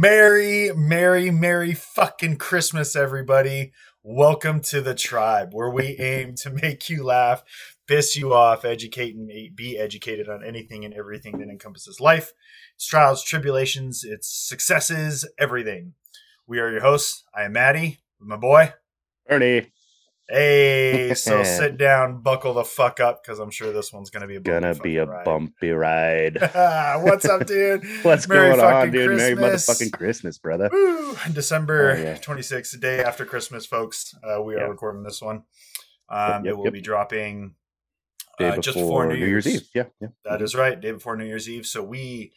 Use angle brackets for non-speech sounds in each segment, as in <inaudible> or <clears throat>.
Merry, merry, merry fucking Christmas, everybody. Welcome to the tribe where we aim to make you laugh, piss you off, educate, and be educated on anything and everything that encompasses life. It's trials, tribulations, it's successes, everything. We are your hosts. I am Maddie my boy, Bernie. Hey, so <laughs> sit down, buckle the fuck up, because I'm sure this one's gonna be a gonna be a ride. bumpy ride. <laughs> What's up, dude? <laughs> What's Merry going on, dude? Christmas. Merry motherfucking Christmas, brother. Woo! December oh, yeah. 26th, the day after Christmas, folks. Uh, we are recording this one. Um, yep, it will yep. be dropping uh, just before New, New Year's. Year's Eve. Yeah, yeah, that mm-hmm. is right. Day before New Year's Eve. So we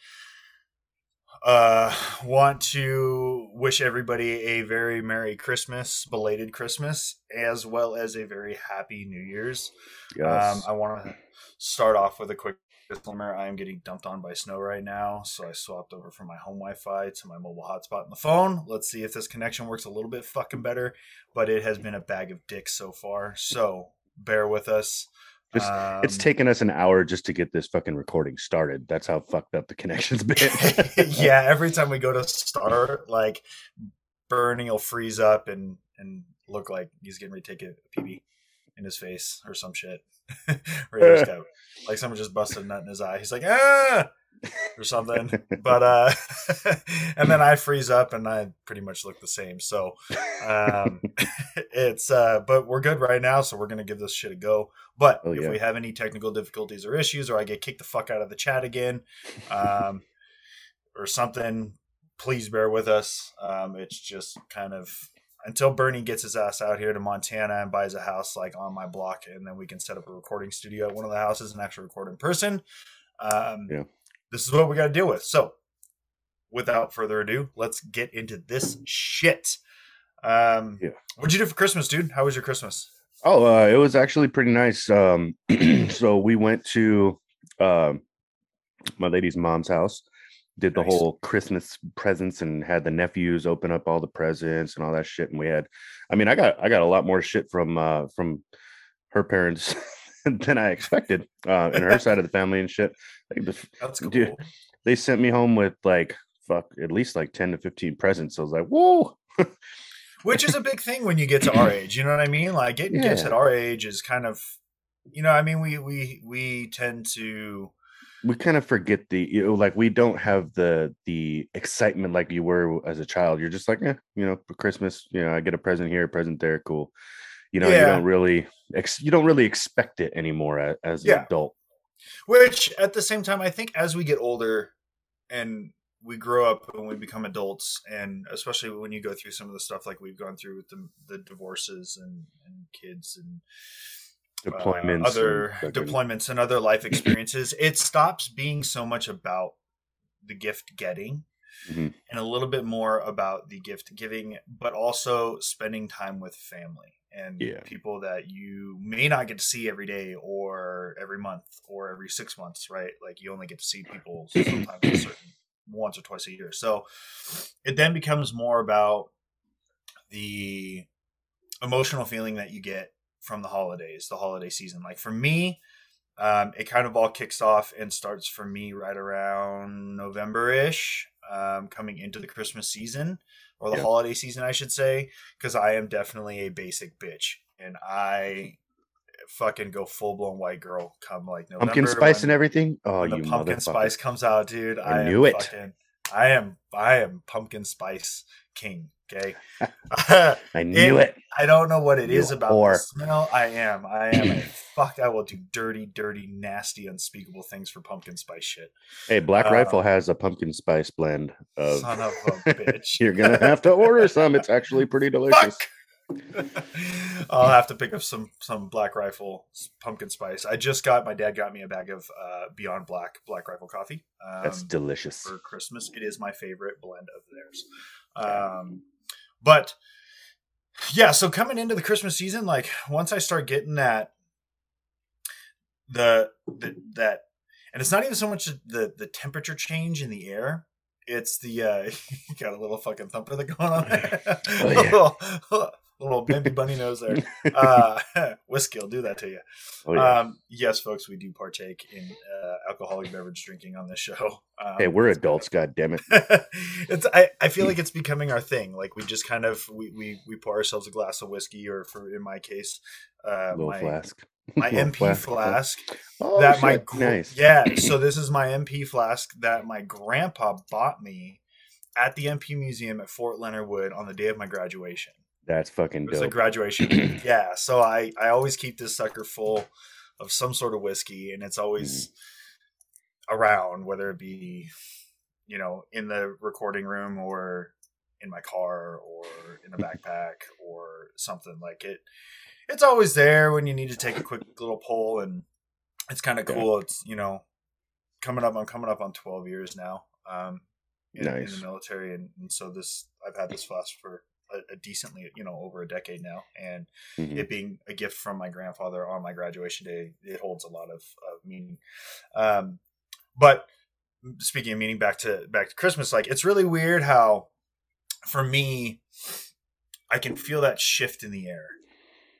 uh, want to wish everybody a very Merry Christmas, belated Christmas, as well as a very Happy New Year's. Yes. Um, I want to start off with a quick disclaimer. I am getting dumped on by snow right now, so I swapped over from my home Wi-Fi to my mobile hotspot on the phone. Let's see if this connection works a little bit fucking better, but it has been a bag of dicks so far. So bear with us. Just, um, it's taken us an hour just to get this fucking recording started. That's how fucked up the connection's been. <laughs> yeah, every time we go to start, like Bernie will freeze up and and look like he's getting ready to take a PB in his face or some shit. <laughs> <laughs> like someone just busted a nut in his eye. He's like, ah, or something. <laughs> but uh and then I freeze up and I pretty much look the same. So um it's uh but we're good right now, so we're gonna give this shit a go. But oh, if we have any technical difficulties or issues or I get kicked the fuck out of the chat again, um or something, please bear with us. Um it's just kind of until Bernie gets his ass out here to Montana and buys a house like on my block, and then we can set up a recording studio at one of the houses and actually record in person. Um, yeah this is what we got to deal with. So, without further ado, let's get into this shit. Um, yeah. What'd you do for Christmas, dude? How was your Christmas? Oh, uh, it was actually pretty nice. Um, <clears throat> so we went to uh, my lady's mom's house, did the nice. whole Christmas presents, and had the nephews open up all the presents and all that shit. And we had, I mean, I got I got a lot more shit from uh, from her parents <laughs> than I expected uh, in her side of the family and shit. Like That's cool. Dude, they sent me home with like fuck at least like ten to fifteen presents. So I was like, whoa. <laughs> Which is a big thing when you get to our age. You know what I mean? Like getting yeah. gifts at our age is kind of, you know, I mean, we we we tend to we kind of forget the you know like we don't have the the excitement like you were as a child you're just like yeah you know for christmas you know i get a present here a present there cool you know yeah. you don't really ex- you don't really expect it anymore as, yeah. an adult which at the same time i think as we get older and we grow up and we become adults and especially when you go through some of the stuff like we've gone through with the, the divorces and, and kids and deployments uh, other and deployments and other life experiences it stops being so much about the gift getting mm-hmm. and a little bit more about the gift giving but also spending time with family and yeah. people that you may not get to see every day or every month or every six months, right? Like you only get to see people <clears throat> sometimes certain once or twice a year. So it then becomes more about the emotional feeling that you get from the holidays, the holiday season. Like for me, um, it kind of all kicks off and starts for me right around November ish, um, coming into the Christmas season or the yeah. holiday season, I should say, because I am definitely a basic bitch, and I fucking go full blown white girl come like November. Pumpkin spice and everything. Oh, you the pumpkin spice comes out, dude. I, I knew it. Fucking, I am I am pumpkin spice king. Okay, <laughs> I knew it, it, I don't know what it you is about whore. the smell. I am. I am. a <clears throat> fuck. I will do dirty, dirty, nasty, unspeakable things for pumpkin spice shit. Hey, Black uh, Rifle has a pumpkin spice blend. Of... Son of a <laughs> bitch. You're gonna have to order some. It's actually pretty <laughs> delicious. I'll have to pick up some some Black Rifle pumpkin spice. I just got my dad got me a bag of uh, Beyond Black Black Rifle coffee. Um, That's delicious for Christmas. It is my favorite blend of theirs. Um, but yeah, so coming into the Christmas season, like once I start getting that the, the that and it's not even so much the the temperature change in the air it's the uh <laughs> got a little fucking thumper that going on there <laughs> oh, yeah. <laughs> little, little baby bunny nose there. <laughs> Uh, <laughs> whiskey will do that to you. Oh, yeah. Um, yes, folks, we do partake in uh, alcoholic beverage drinking on this show. <laughs> Um, hey, we're adults. God damn it. it's I, I feel like it's becoming our thing. Like we just kind of we we, we pour ourselves a glass of whiskey, or for in my case, uh, Little my flask. my Little MP flask. Oh, that my gr- nice. yeah. <clears throat> So this is my MP flask that my grandpa bought me at the MP Museum at Fort Leonard Wood on the day of my graduation. That's fucking It was a graduation. <clears throat> yeah. So I I always keep this sucker full of some sort of whiskey, and it's always Mm-hmm. around, whether it be you know in the recording room or in my car or in a <laughs> backpack or something like it. It's always there when you need to take a quick little pull, and it's kind of Yeah. cool. It's you know coming up. I'm coming up on 12 years now. Um, in, in the military, and, and so this I've had this flask for a, a decently you know over a decade now, and Mhm. it being a gift from my grandfather on my graduation day, it holds a lot of, of meaning. Um, but speaking of meaning, back to back to Christmas, like it's really weird how, for me, I can feel that shift in the air.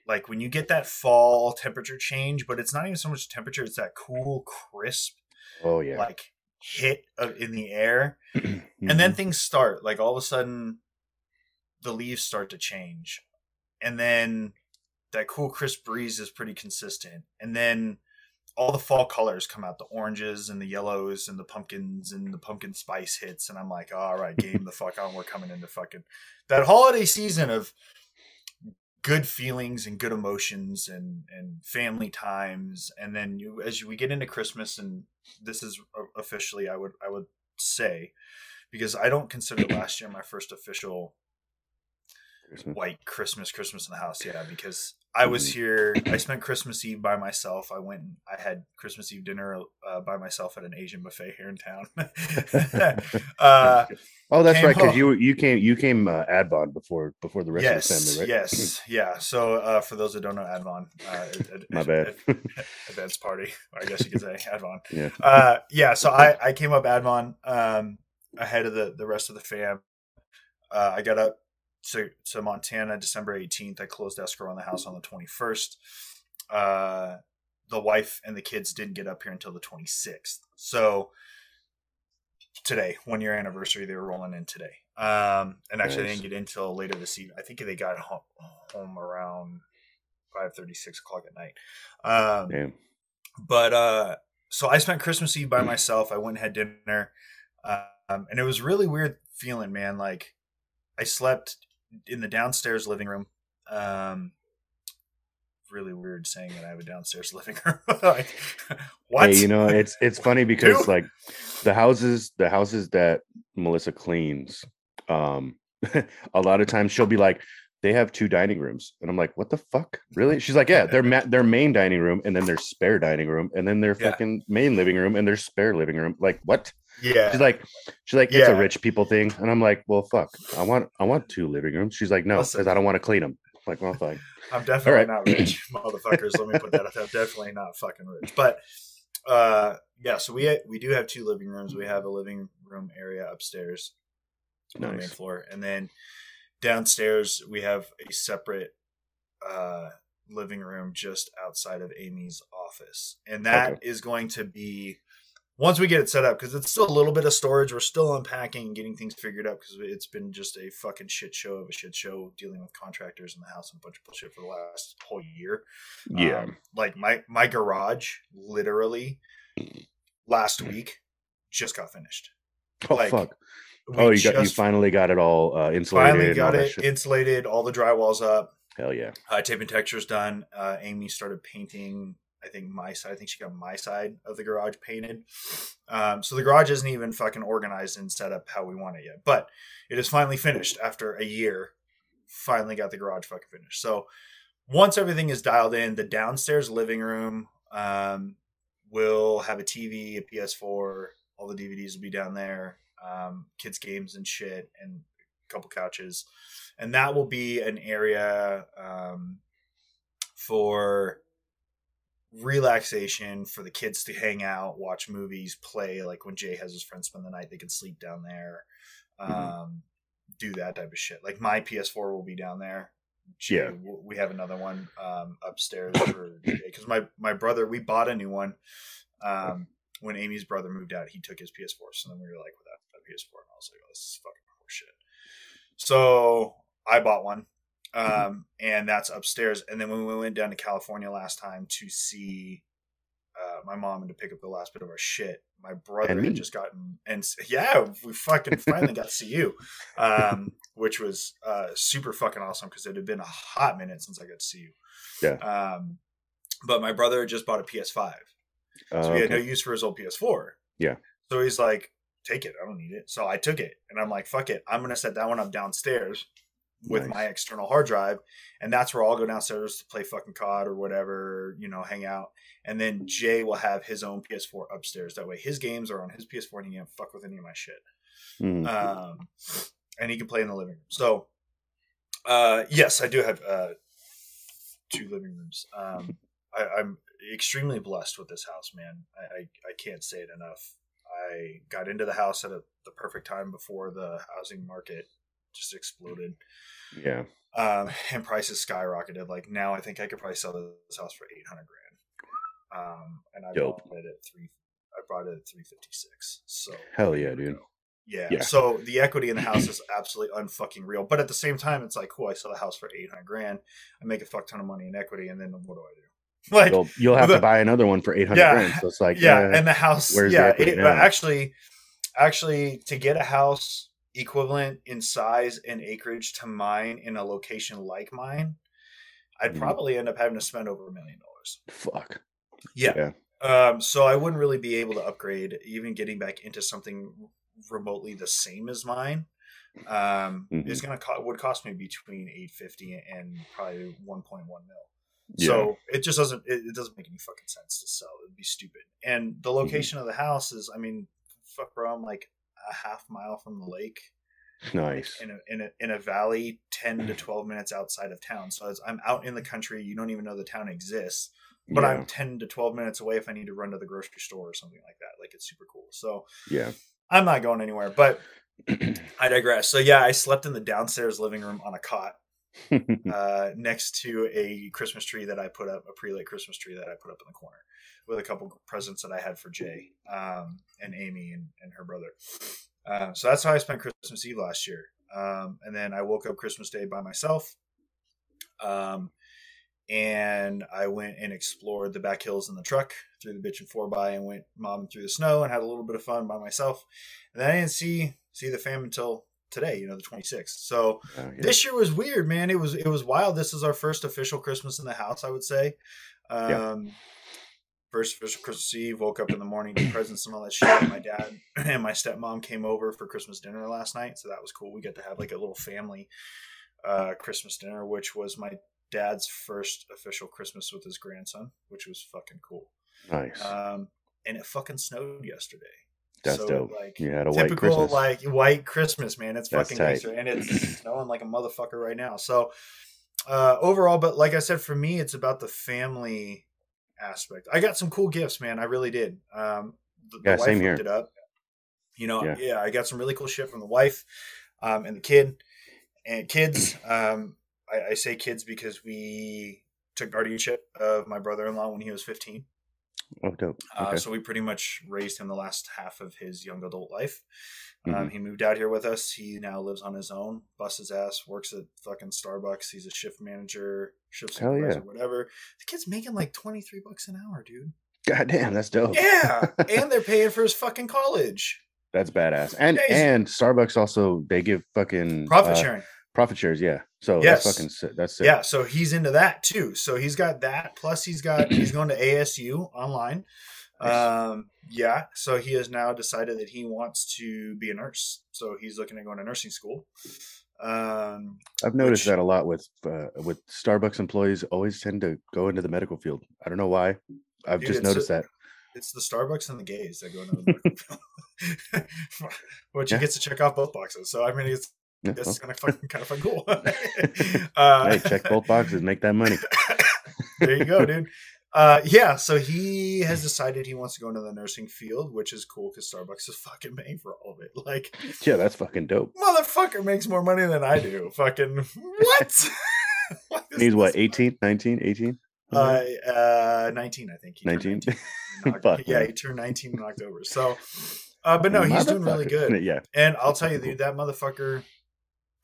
Like when you get that fall temperature change, but it's not even so much temperature; it's that cool, crisp, Oh yeah. like hit of, in the air <clears throat> and then things start like all of a sudden the leaves start to change. And then that cool crisp breeze is pretty consistent. And then all the fall colors come out the oranges and the yellows and the pumpkins and the pumpkin spice hits. And i'm like all right game the fuck on. We're coming into fucking that holiday season of good feelings and good emotions and and family times. And then you as we get into christmas and this is officially i would i would say because i don't consider last year my first official Christmas. white christmas christmas in the house yeah because i was Mhm. here i spent christmas eve by myself i went and i had christmas eve dinner uh, by myself at an asian buffet here in town <laughs> uh <laughs> oh, that's right. Because you you came you came uh, Advon before before the rest yes, of the family, right? yes, <laughs> yeah. So uh, for those that don't know, Advon, uh, ad- ad- My bad. ad- advanced party, I guess you could say Advon. Yeah. Uh, yeah. So I I came up Advon um, ahead of the the rest of the fam. Uh, I got up to to Montana December eighteenth. I closed escrow on the house on the twenty first. Uh, the wife and the kids didn't get up here until the twenty sixth. So today, one year anniversary, they were rolling in today. Um, and actually, they didn't get in until later this evening. I think they got home, home around five thirty, six o'clock at night. Um, Damn. but uh, so I spent Christmas Eve by myself. I went and had dinner, um, and it was really weird feeling, man. Like I slept in the downstairs living room. Um, really weird saying that I have a downstairs <laughs> living room. <laughs> like, what? Hey, you know, it's it's <laughs> funny because Dude. like the houses the houses that Melissa cleans, um, a lot of times she'll be like, they have two dining rooms, and I'm like, what the fuck, really? She's like, yeah, their ma- their main dining room, and then their spare dining room, and then their Yeah. fucking main living room, and their spare living room. Like what? Yeah. She's like, she's like, it's Yeah. a rich people thing, and I'm like, well, fuck, I want I want two living rooms. She's like, no, because I don't want to clean them. I'm like, well. I'm definitely right. not rich, <clears throat> motherfuckers. Let me put that out there. I'm definitely not fucking rich. But uh yeah, so we we do have two living rooms. We have a living room area upstairs on the main floor. And then downstairs we have a separate uh living room just outside of Amy's office. And that is Okay. going to be once we get it set up because it's still a little bit of storage we're still unpacking and getting things figured out because it's been just a fucking shit show of a shit show dealing with contractors in the house and a bunch of bullshit for the last whole year Yeah. um, like my my garage literally last week just got finished oh like, fuck. Oh, you got you finally got it all uh, insulated. finally all got it shit. insulated all the drywall's up Hell yeah. uh, tape and textures done uh, amy started painting i think my side i think she got my side of the garage painted. Um, so the garage isn't even fucking organized and set up how we want it yet but it is finally finished after a year. Finally got the garage fucking finished. So once everything is dialed in the downstairs living room um, will have a tv a ps4 all the dvds will be down there um, kids games and shit and a couple couches. And that will be an area um, for relaxation for the kids to hang out, watch movies, play. Like when Jay has his friends spend the night, they can sleep down there, um, Mhm. do that type of shit. Like my PS4 will be down there. Jay, Yeah. we have another one um, upstairs for Jay because my my brother we bought a new one. Um, when Amy's brother moved out, he took his PS4. So then we were like, without a PS4, and I was like, oh, this is fucking horseshit. So I bought one, um, and that's upstairs. And then when we went down to California last time to see uh, my mom and to pick up the last bit of our shit, my brother had just gotten and yeah, we fucking finally got to see you, um, <laughs> which was uh, super fucking awesome because it had been a hot minute since I got to see you. Yeah. Um, but my brother just bought a PS5, Uh, so he had no use for his old PS4. Yeah. So he's like, "Take it. I don't need it." So I took it, and I'm like, "Fuck it. I'm gonna set that one up downstairs with Nice. my external hard drive, and that's where I'll go downstairs to play fucking COD or whatever, you know, hang out. And then Jay will have his own PS4 upstairs. That way, his games are on his PS4, and he can't fuck with any of my shit. Mhm. Um, and he can play in the living room. So, uh, yes, I do have uh, two living rooms. Um, <laughs> I, I'm extremely blessed with this house, man. I, I, I can't say it enough. I got into the house at a, the perfect time before the housing market just exploded yeah. um, and prices skyrocketed. Like now, I think I could probably sell this house for eight hundred grand. Um, and I Dope. bought it at three. I bought it at three fifty six. So Hell yeah, dude. yeah. Yeah. So the equity in the house is absolutely unfucking real. But at the same time, it's like, cool. I sell the house for eight hundred grand. I make a fuck ton of money in equity, and then what do I do? <laughs> Like, You'll, you'll have the- to buy another one for 800 Yeah. grand. So it's like, yeah, yeah, and the house. where's yeah, equity it- actually, actually, to get a house equivalent in size and acreage to mine in a location like mine, I'd Mhm. probably end up having to spend over a million dollars. fuck. Yeah. Um, so I wouldn't really be able to upgrade, even getting back into something remotely the same as mine. Um, Mhm. is gonna co- would cost me between eight fifty and probably one point one mil. Yeah. So it just doesn't it, it doesn't make any fucking sense to sell. It'd be stupid. And the location of the house is, I mean, fuck, bro, I'm like a half mile from the lake Nice. in a in a in a valley, ten to twelve minutes outside of town. So I'm out in the country. You don't even know the town exists but yeah. I'm 10 to 12 minutes away if I need to run to the grocery store or something like that. Like it's super cool. So yeah. I'm not going anywhere, but I digress. So yeah, I slept in the downstairs living room on a cot <laughs> uh, next to a Christmas tree that I put up, a pre-lit Christmas tree that I put up in the corner with a couple presents that I had for Jay um, and Amy and, and her brother. Uh, so that's how I spent Christmas Eve last year. Um, and then I woke up Christmas Day by myself. Um, and I went and explored the back hills in the truck through the bitch and four by and went mobbing through the snow and had a little bit of fun by myself. And then I didn't see see the fam until today, you know, the 26th. So Oh, yeah. this year was weird, man. It was it was wild. This is our first official Christmas in the house, I would say. Um Yeah. First official Christmas Eve, woke up in the morning, did presents and all that shit. My dad <clears throat> and my stepmom came over for Christmas dinner last night, so that was cool. We got to have like a little family uh, Christmas dinner, which was my dad's first official Christmas with his grandson, which was fucking cool. nice. Um, and it fucking snowed yesterday. That's so, dope. Like you had a white Christmas. like white Christmas, man. It's That's fucking tight. gangster, and it's <clears throat> snowing like a motherfucker right now. So uh, overall, but like I said, for me, it's about the family aspect. I got some cool gifts, man. I really did. Um, the, the wife same hooked here. it up. You know, Yeah. yeah. I got some really cool shit from the wife um, and the kid and kids. <clears throat> Um, I, I say kids because we took guardianship of my brother-in-law when he was 15. Oh, dope. Uh, So we pretty much raised him the last half of his young adult life. Mm-hmm. Um, he moved out here with us. He now lives on his own, busts his ass, works at fucking Starbucks. He's a shift manager, shift Hell yeah. supervisor, whatever. The kid's making like 23 bucks an hour, dude. God damn, that's dope. Yeah. <laughs> and they're paying for his fucking college. That's badass. And Yeah, and Starbucks also they give fucking Profit uh, sharing. profit shares. Yeah. So Yes. that's fucking si- that's sick. Yeah. So he's into that too. So he's got that. Plus he's got, he's going to ASU online. Um, yeah. So he has now decided that he wants to be a nurse. So he's looking at going to nursing school. Um, I've noticed which- that a lot with uh, with Starbucks employees always tend to go into the medical field. I don't know why. I've Dude, just noticed a- that. it's the Starbucks and the gays that go into the medical <laughs> field. <laughs> Which Yeah. he gets to check off both boxes. So I mean, it's It's well, kind of fucking <laughs> kind of fun cool. <laughs> <laughs> uh, hey, check both boxes, make that money. there you go, dude. Uh, yeah, so he has decided he wants to go into the nursing field, which is cool because Starbucks is fucking paying for all of it. Like, Yeah, that's fucking dope. motherfucker makes more money than I do. Fucking what? He's what, 18, 19, 18? Uh, uh, 19, I think. He turned 19? 19 in Fuck, yeah, man. he turned 19 in October. So, uh, but no, he's doing really good. Yeah. And I'll tell you, dude, that motherfucker,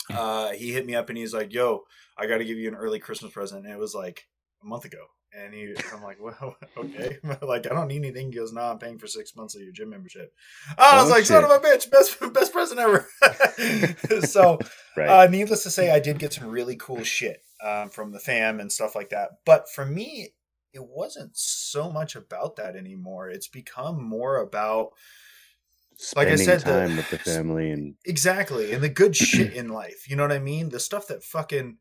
<laughs> uh, he hit me up and he's like, "Yo, I got to give you an early Christmas present." And it was like a month ago. And he, I'm like, <laughs> well, okay. <laughs> like, I don't need anything. He goes, no, I'm paying for six months of your gym membership. I was Oh, like, son of a bitch, best best present ever. so, Right. uh, needless to say, I did get some really cool shit um, from the fam and stuff like that. But for me, it wasn't so much about that anymore. It's become more about like I said, the- time with the family and exactly and the good <clears throat> shit in life. You know what I mean? The stuff that fucking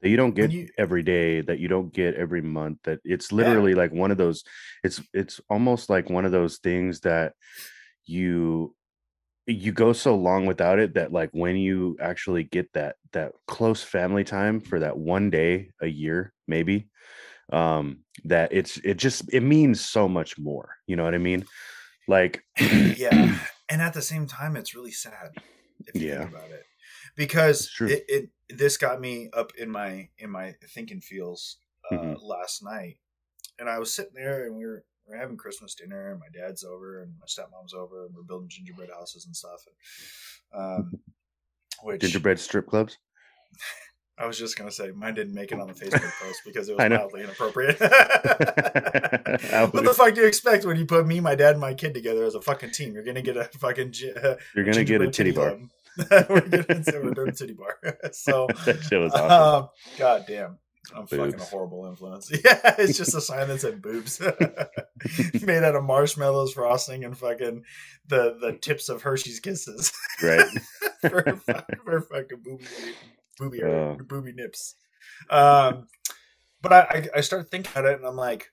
that you don't get you- every day that you don't get every month that it's literally like one of those it's it's almost like one of those things that you you go so long without it that like when you actually get that that close family time for that one day a year maybe um that it's it just it means so much more you know what i mean like <clears throat> yeah and at the same time it's really sad if you Yeah. think about it because it, it this got me up in my in my thinking feels uh, Mhm. last night and i was sitting there and we were we are having christmas dinner and my dad's over and my stepmom's over and we're building gingerbread houses and stuff and, um which gingerbread strip clubs i was just gonna say mine didn't make it on the facebook <laughs> post because it was mildly inappropriate. <laughs> <laughs> What the fuck do you expect when you put me my dad and my kid together as a fucking team? You're gonna get a fucking uh, you're gonna get a titty bar. we're we're doing a titty bar. so, that shit was awesome. Um, god damn, I'm fucking a horrible influence. Yeah, it's just a sign that said boobs, made out of marshmallows, frosting, and fucking the the tips of Hershey's Kisses. Right. For, for fucking booby booby Oh. booby nips. Um, but I, I I start thinking about it, and I'm like,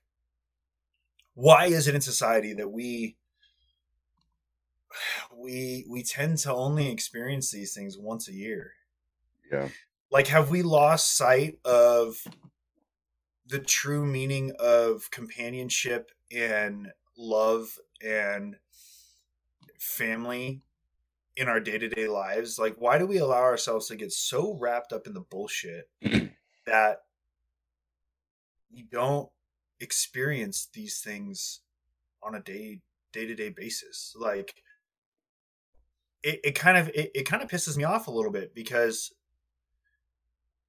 why is it in society that we we we tend to only experience these things once a year? yeah Like, have we lost sight of the true meaning of companionship and love and family in our day to day lives? Like, why do we allow ourselves to get so wrapped up in the bullshit <clears throat> that we don't experience these things on a day day to day basis? Like, it, it kind of it, it kind of pisses me off a little bit because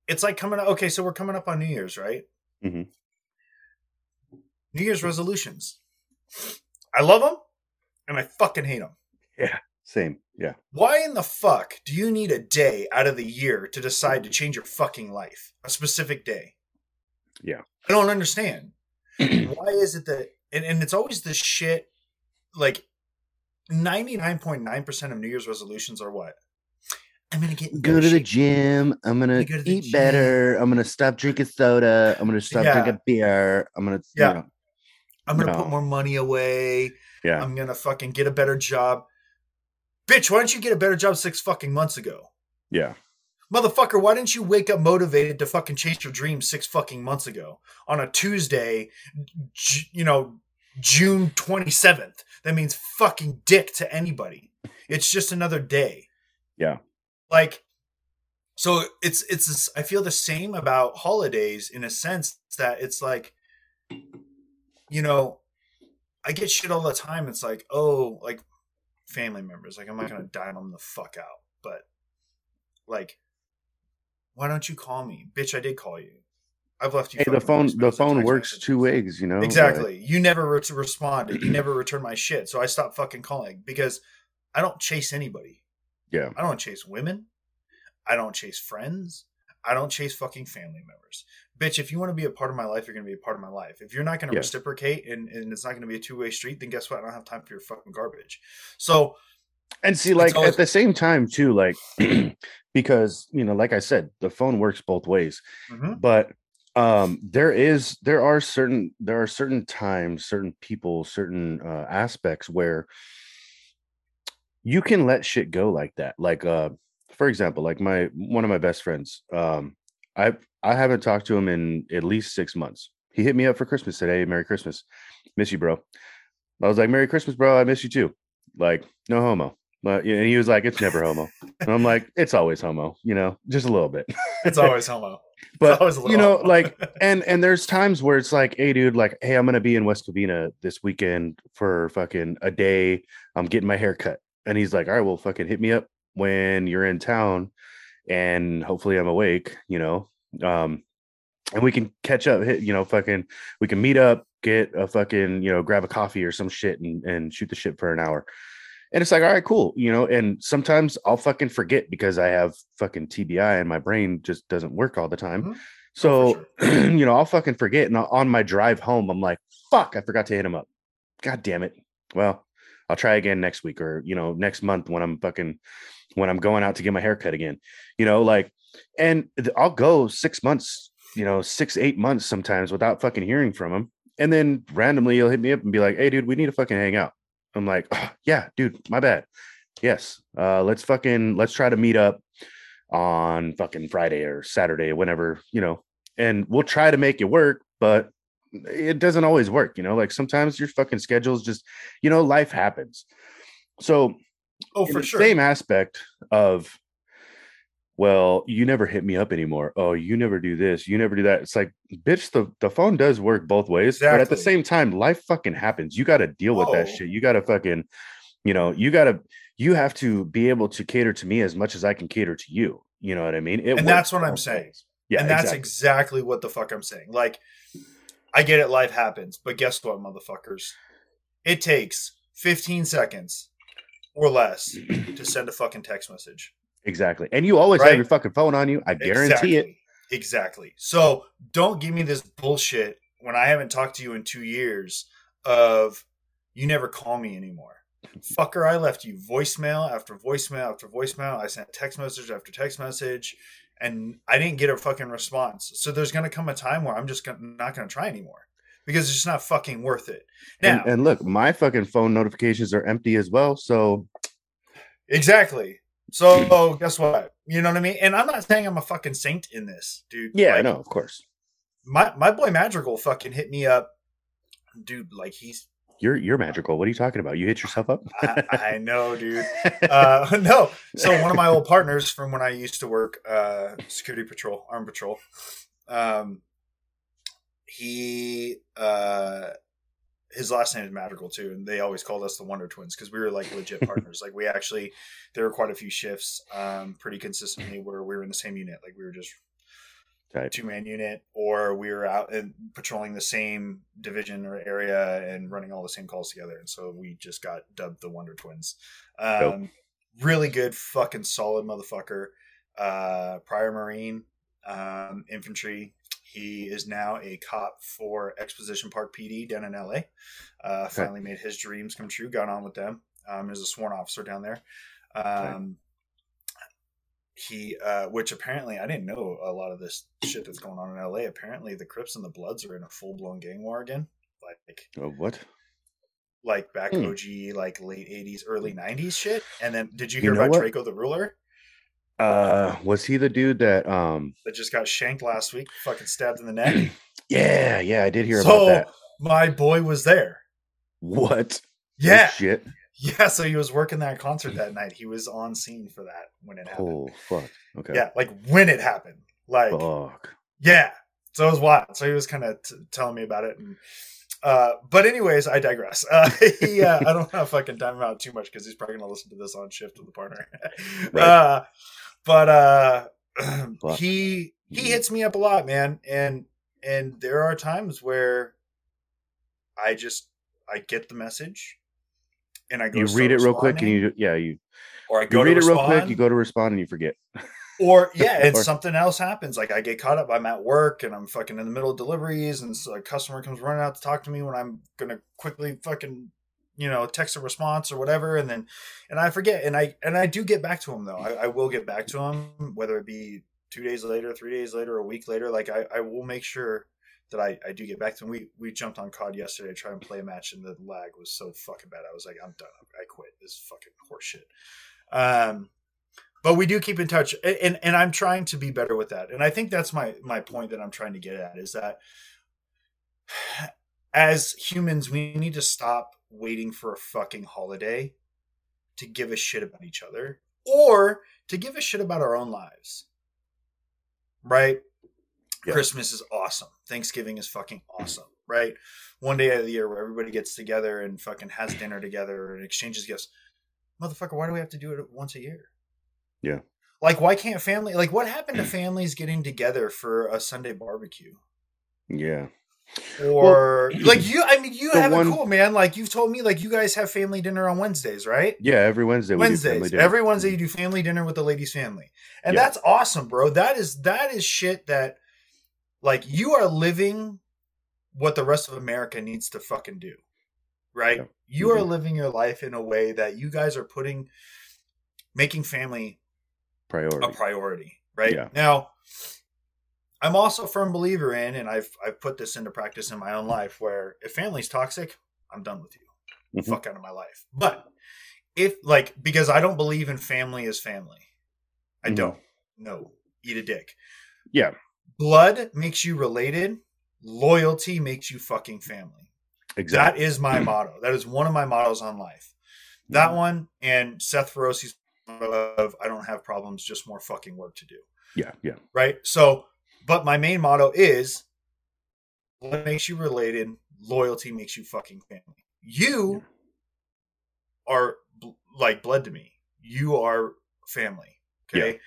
it's like coming up okay so we're coming up on new year's right mm-hmm. new year's resolutions i love them and i fucking hate them Yeah, same yeah. Why in the fuck do you need a day out of the year to decide to change your fucking life? A specific day. Yeah. i don't understand. <clears throat> Why is it that and, and it's always this shit like 99.9% of new year's resolutions are what? I'm gonna get go to the gym. I'm gonna go eat better. i'm gonna stop drinking soda. I'm gonna stop Yeah. drinking beer. I'm gonna Yeah. you know, i'm gonna No. put more money away. Yeah. I'm gonna fucking get a better job. Bitch, why didn't you get a better job six fucking months ago? yeah Motherfucker, why didn't you wake up motivated to fucking chase your dreams six fucking months ago on a Tuesday, you know, June 27th? That means fucking dick to anybody. It's just another day. Yeah. Like, so it's, it's, this- I feel the same about holidays in a sense that it's like, you know, I get shit all the time. It's like, oh, like family members. Like, I'm not gonna dime them the fuck out, but like, why don't you call me, bitch? I did call you. I've left you. hey the phone the phone works messages. two ways you know Exactly. You never re- responded. You never returned my shit. So I stopped fucking calling because I don't chase anybody. yeah I don't chase women. I don't chase friends. I don't chase fucking family members. Bitch, if you want to be a part of my life, you're going to be a part of my life. If you're not going to Yeah. reciprocate and, and it's not going to be a two way street, then guess what? I don't have time for your fucking garbage. So, and see like always- at the same time too like <clears throat> because you know like i said the phone works both ways mhm, but um there is there are certain there are certain times certain people certain uh aspects where you can let shit go like that like uh for example like my one of my best friends um i i haven't talked to him in at least six months. He hit me up for christmas today merry christmas. Miss you bro. I was like merry christmas bro. I miss you too. Like no homo. But and he was like it's never homo. And i'm like it's always homo you know just a little bit. It's always homo. <laughs> but you know like <laughs> and and there's times where it's like hey dude like hey i'm gonna be in west covina this weekend for fucking a day. I'm getting my hair cut. And he's like all right well fucking hit me up when you're in town and hopefully i'm awake you know um and we can catch up hit you know fucking we can meet up get a fucking you know grab a coffee or some shit and, and shoot the shit for an hour and it's like all right cool you know and sometimes i'll fucking forget because i have fucking tbi and my brain just doesn't work all the time mm-hmm. so oh, <clears throat> sure. you know i'll fucking forget and on my drive home i'm like fuck i forgot to hit him up god damn it well i'll try again next week or you know next month when i'm fucking when i'm going out to get my haircut again you know like and i'll go six months you know six eight months sometimes without fucking hearing from him and then randomly he'll hit me up and be like hey dude we need to fucking hang out I'm like, oh, yeah, dude, my bad. Yes. Uh, let's fucking let's try to meet up on fucking Friday or Saturday, or whenever, you know, and we'll try to make it work, but it doesn't always work, you know, like sometimes your fucking schedules just, you know, life happens. So oh for sure. Same aspect of well, you never hit me up anymore. Oh, you never do this. You never do that. It's like, bitch, the, the phone does work both ways. Exactly. But at the same time, life fucking happens. You got to deal with that shit. You got to fucking, you know, you got to, you have to be able to cater to me as much as I can cater to you. You know what I mean? It and that's what I'm saying. Ways. Yeah. And that's exactly. exactly what the fuck I'm saying. Like, I get it, life happens. But guess what, motherfuckers? It takes 15 seconds or less <clears throat> to send a fucking text message. Exactly. And you always right? have your fucking phone on you. I guarantee exactly. it. Exactly. So don't give me this bullshit when I haven't talked to you in two years of you never call me anymore. Fucker, I left you voicemail after voicemail after voicemail. I sent text message after text message and I didn't get a fucking response. So there's going to come a time where I'm just gonna, not going to try anymore because it's just not fucking worth it. Now, and, and look, my fucking phone notifications are empty as well. So exactly. So <clears throat> guess what? You know what I mean? And I'm not saying I'm a fucking saint in this, dude. Yeah, like, I know, of course. My my boy Madrigal fucking hit me up, dude. Like he's you're you're magical. What are you talking about? You hit yourself up? I, I, know, dude. <laughs> Uh, <laughs> no. So one of my old partners from when I used to work uh, security patrol, armed patrol, um, he uh, his last name is Madrigal too, and they always called us the Wonder Twins because we were like legit <laughs> partners. like we actually, there were quite a few shifts, um, pretty consistently where we were in the same unit. Like we were just right. two man unit, or we were out and patrolling the same division or area and running all the same calls together. And so we just got dubbed the Wonder Twins. Um, Really good, fucking solid motherfucker. Uh, prior Marine, um, infantry, he is now a cop for Exposition Park PD down in LA. Uh, okay. Finally made his dreams come true. Got on with them. Um, is a sworn officer down there. Um, okay. He, uh, which apparently I didn't know a lot of this shit that's going on in LA. Apparently, the Crips and the Bloods are in a full blown gang war again. Like, oh, what? Like back hmm. OG, like late '80s, early '90s shit. And then, did you hear you know about what? Drakeo the Ruler? Uh, was he the dude that um that just got shanked last week? Fucking stabbed in the neck. <clears throat> yeah, yeah, I did hear so, about that. My boy was there. What? Yeah. Oh, shit. Yeah, so he was working that concert that night. He was on scene for that when it happened. Oh fuck. Okay. Yeah, like when it happened. Like fuck. Yeah. So it was wild. So he was kind of t- telling me about it and uh, but anyways, I digress. <laughs> Uh, he, uh, I don't want to fucking time him out too much because he's probably gonna listen to this on shift with the partner. <laughs> right. Uh, but uh, <clears throat> he he mm-hmm. hits me up a lot, man, and and there are times where I just I get the message and I go. You read it real quick, and you yeah you. Or I go you read it real quick. You go to respond, and you forget. or <laughs> yeah, and or, something else happens. Like I get caught up. I'm at work and I'm fucking in the middle of deliveries, and so a customer comes running out to talk to me when I'm gonna quickly fucking you know text a response or whatever and then and i forget and i and i do get back to him though. I, I will get back to him whether it be two days later three days later a week later. Like i, I will make sure that I, I do get back to him. We we jumped on cod yesterday to try and play a match and the lag was so fucking bad. I was like i'm done. I quit this fucking horseshit. Um but we do keep in touch and and i'm trying to be better with that. And i think that's my my point that i'm trying to get at is that <sighs> as humans we need to stop waiting for a fucking holiday to give a shit about each other or to give a shit about our own lives. Right? Yeah. Christmas is awesome. Thanksgiving is fucking awesome, right? One day of the year where everybody gets together and fucking has dinner together and exchanges gifts. Motherfucker, why do we have to do it once a year? Yeah. Like, why can't family? Like, what happened to <clears throat> families getting together for a Sunday barbecue? Yeah. Or <clears throat> like you? I mean, you have one- it cool, man. Like you've told me, like you guys have family dinner on Wednesdays, right? Yeah. Every Wednesday. we do Wednesdays. Every Wednesday you do family dinner with the ladies' family. And Yeah. that's awesome, bro. That is that is shit that like you are living what the rest of America needs to fucking do. Right? Yeah. You are Mhm. living your life in a way that you guys are putting making family priority. a priority, right? Yeah. Now, I'm also a firm believer in, and I've I've put this into practice in my own life, where if family's toxic, I'm done with you. Mhm. Fuck out of my life. But if like because I don't believe in family as family, I Mhm. don't. No, eat a dick. Yeah. Blood makes you related. Loyalty makes you fucking family. Exactly. That is my motto. That is one of my mottos on life. That Mhm. one and Seth Ferosi's of I don't have problems, just more fucking work to do Yeah. Yeah. right? So, but my main motto is what makes you related, loyalty makes you fucking family. You are bl- like blood to me. You are family. Okay.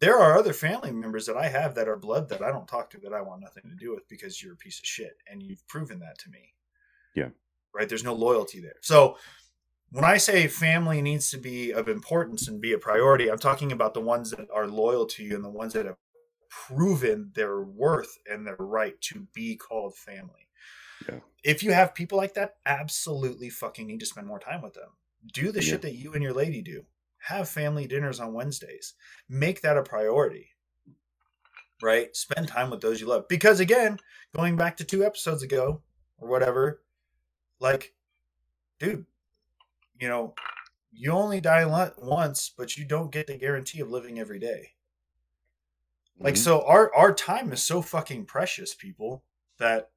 There are other family members that I have that are blood that I don't talk to that I want nothing to do with because you're a piece of shit and you've proven that to me. Yeah. Right. There's no loyalty there. So when I say family needs to be of importance and be a priority, I'm talking about the ones that are loyal to you and the ones that have proven their worth and their right to be called family. Yeah. If you have people like that, absolutely fucking need to spend more time with them. Do the Yeah. shit that you and your lady do. Have family dinners on Wednesdays. Make that a priority. Right? Spend time with those you love. Because again, going back to two episodes ago or whatever, like, dude, you know, you only die once, but you don't get the guarantee of living every day. Like Mhm. so our our time is so fucking precious, people, that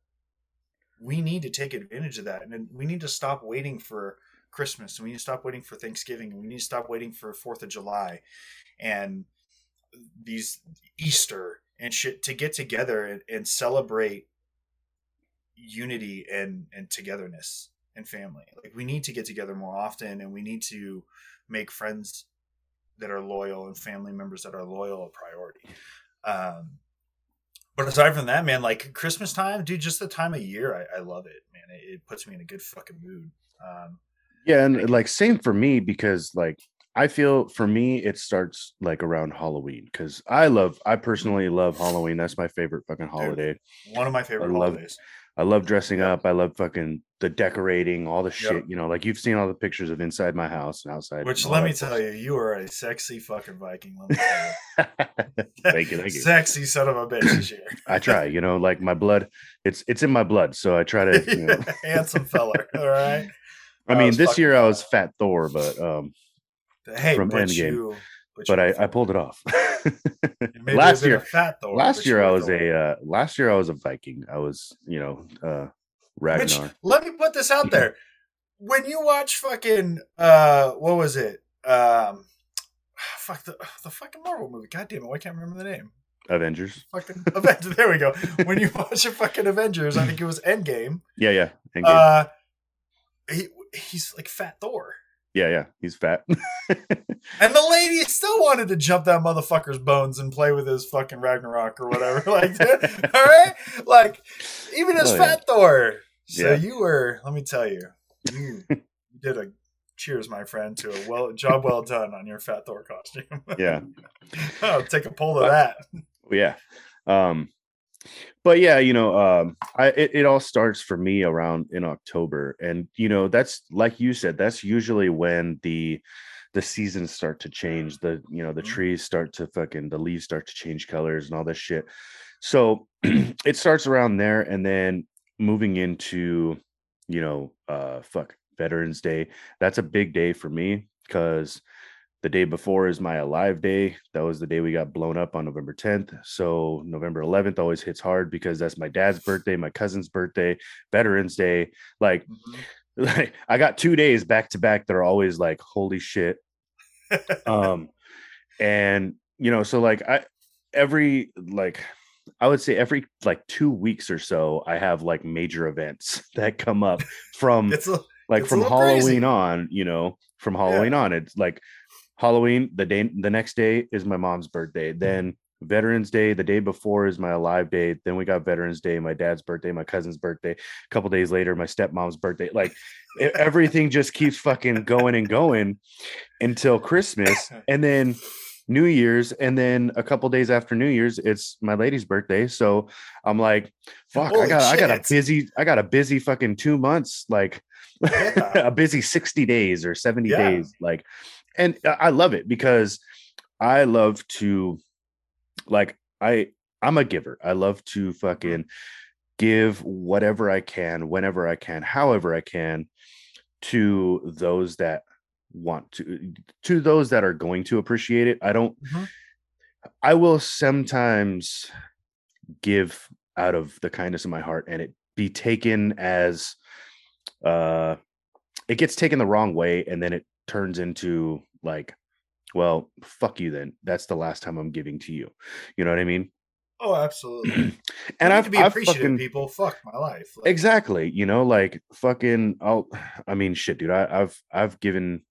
we need to take advantage of that. And we need to stop waiting for Christmas and we need to stop waiting for Thanksgiving and we need to stop waiting for Fourth of July and these Easter and shit to get together and, and celebrate unity and and togetherness and family. Like we need to get together more often and we need to make friends that are loyal and family members that are loyal a priority. Um, but aside from that, man, like Christmas time, dude, just the time of year, I, I love it, man. It, it puts me in a good fucking mood. Um, Yeah, and like same for me because like I feel for me it starts like around Halloween because I love I personally love Halloween. That's my favorite fucking holiday. one of my favorite I holidays. I love dressing Yeah. up. I love fucking the decorating, all the Yep. shit. You know, like you've seen all the pictures of inside my house and outside. Which let me tell you, you are a sexy fucking Viking. Let me tell you. <laughs> thank you, thank you. Sexy son of a bitch this. I try. You know, like my blood, it's it's in my blood, so I try to. You know, <laughs> Handsome fella. All right. <laughs> I I mean, this year I was Fat Thor, but um, Hey, From but Endgame. you, but, but I, I pulled it off. last year- fat though. last year I was a uh, last year I was a Viking. I was, you know, uh Which Ragnar. let me put this out there. When you watch fucking uh what was it? Um <sighs> fuck the the fucking Marvel movie. God damn it, why can't I remember the name? Avengers. Fucking Avengers. There we go. When you <laughs> watch a fucking Avengers, I think it was Endgame. Yeah, yeah. Endgame. Uh he he's like fat Thor. Yeah, yeah. He's fat. <laughs> And the lady still wanted to jump that motherfucker's bones and play with his fucking Ragnarok or whatever. <laughs> Like, <laughs> all right, like even as Oh, yeah. Fat Thor. So Yeah. you were. Let me tell you, you did a cheers, my friend, to a well job well done on your Fat Thor costume. yeah. I'll take a pull of that. yeah um but yeah you know um i it, it all starts for me around in october and you know that's like you said that's usually when the the seasons start to change the you know the Mhm. trees start to fucking the leaves start to change colors and all this shit so <clears throat> it starts around there and then moving into you know uh fuck veterans day that's a big day for me because the day before is my alive day. That was the day we got blown up on November 10th. So November 11th always hits hard because that's my dad's birthday, my cousin's birthday, Veterans Day. Like, <laughs> like I got two days back to back that are always like, holy shit. Um, and you know, so like I every like I would say every like two weeks or so, I have like major events <laughs> that come up from a, like from Halloween crazy. on, you know, from Halloween on. It's like Halloween, the day the next day is my mom's birthday. Mm. Then Veterans Day, the day before is my alive day. Then we got Veterans Day, my dad's birthday, my cousin's birthday. A couple days later, my stepmom's birthday. Like everything just keeps fucking going and going until Christmas. <laughs> And then New Year's, and then a couple days after New Year's, it's my lady's birthday. So I'm like, fuck, I Holy got I got a busy, I got a busy fucking two months, like <laughs> Yeah. a busy 60 days or 70 Yeah. days. Like, and I love it because I love to like I I'm a giver. I love to Mm-hmm. fucking give whatever I can, whenever I can, however I can to those that want to to those that are going to appreciate it. I don't Mhm. I will sometimes give out of the kindness of my heart and it be taken as uh it gets taken the wrong way and then it turns into like well fuck you then that's the last time i'm giving to you you know what i mean Oh, absolutely. <clears throat> and i've, to be I've appreciative, fucking people. Fuck my life. Like, exactly you know like fucking i'll <sighs> i mean shit dude I, i've i've given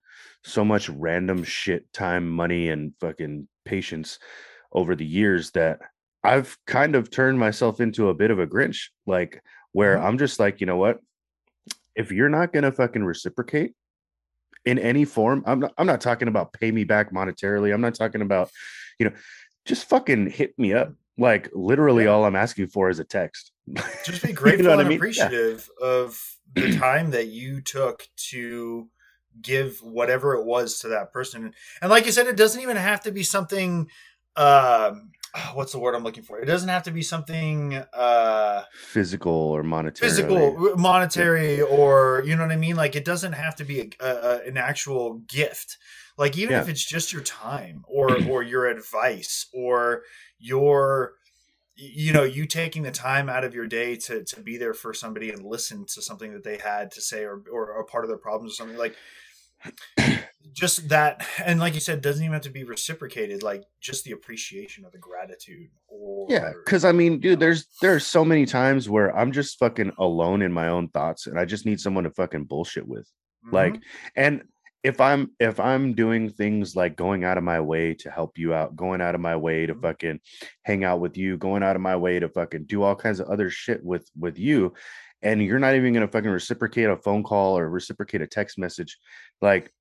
so much random shit time money and fucking patience over the years that i've kind of turned myself into a bit of a grinch like where Mhm. i'm just like you know what if you're not gonna fucking reciprocate in any form i'm not i'm not talking about pay me back monetarily i'm not talking about you know just fucking hit me up like literally Yeah. all i'm asking for is a text just be <laughs> You know grateful I and mean? Yeah. appreciative of the <clears throat> time that you took to give whatever it was to that person and like you said it doesn't even have to be something um <sighs> what's the word i'm looking for? It doesn't have to be something uh physical or monetary. physical monetary or you know what i mean? Like it doesn't have to be a, a, a- an actual gift. Like even Yeah. if it's just your time or <clears throat> or your advice or your you know you taking the time out of your day to to be there for somebody and listen to something that they had to say or or a part of their problems or something like <clears throat> just that and like you said doesn't even have to be reciprocated like just the appreciation of the gratitude or yeah because i mean dude there's there's so many times where i'm just fucking alone in my own thoughts and i just need someone to fucking bullshit with Mhm. like and if i'm if i'm doing things like going out of my way to help you out going out of my way to Mhm. fucking hang out with you going out of my way to fucking do all kinds of other shit with with you and you're not even gonna fucking reciprocate a phone call or reciprocate a text message like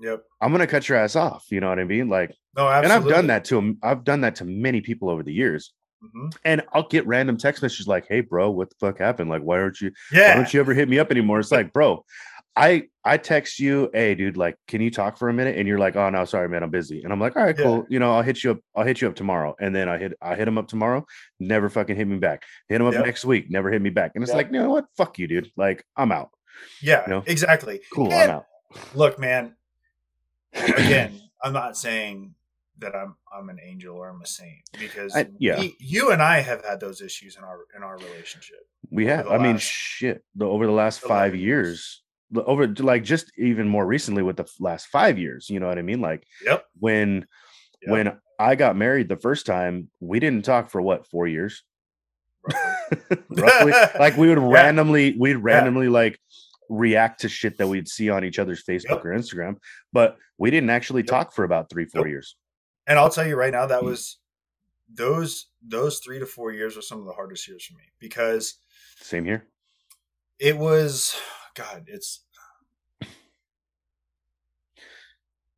yep i'm gonna cut your ass off you know what i mean like no and i've done that to i've done that to many people over the years Mhm. and I'll get random text messages like, "Hey, bro, what the fuck happened? Like, why aren't you? Why yeah don't you ever hit me up anymore?" It's like, bro, I I text you, "Hey, dude, like, can you talk for a minute?" And you're like, "Oh no, sorry, man, I'm busy." And I'm like, "All right, Yeah. cool. You know, I'll hit you up. I'll hit you up tomorrow." And then I hit I hit him up tomorrow. Never fucking hit me back. Hit him up Yep. next week. Never hit me back. And it's Yep. like, you know what? Fuck you, dude. Like, I'm out. yeah you know? exactly Cool, And I'm out. look man again <clears throat> i'm not saying that i'm i'm an angel or i'm a saint because I- yeah. we- you and i have had those issues in our in our relationship We have. the I mean, shit. The, over the last five 11 years, years. over like just even more recently with the last five years. You know what I mean? Like yep when Yep. when I got married the first time, we didn't talk for what four years, roughly. <laughs> roughly. like we would <laughs> Yeah. randomly, we'd randomly like react to shit that we'd see on each other's Facebook Yep. or Instagram, but we didn't actually Yep. talk for about three, four Nope. years. and i'll tell you right now that Mm. was those those three to four years were some of the hardest years for me because Same here. it was <sighs> god it's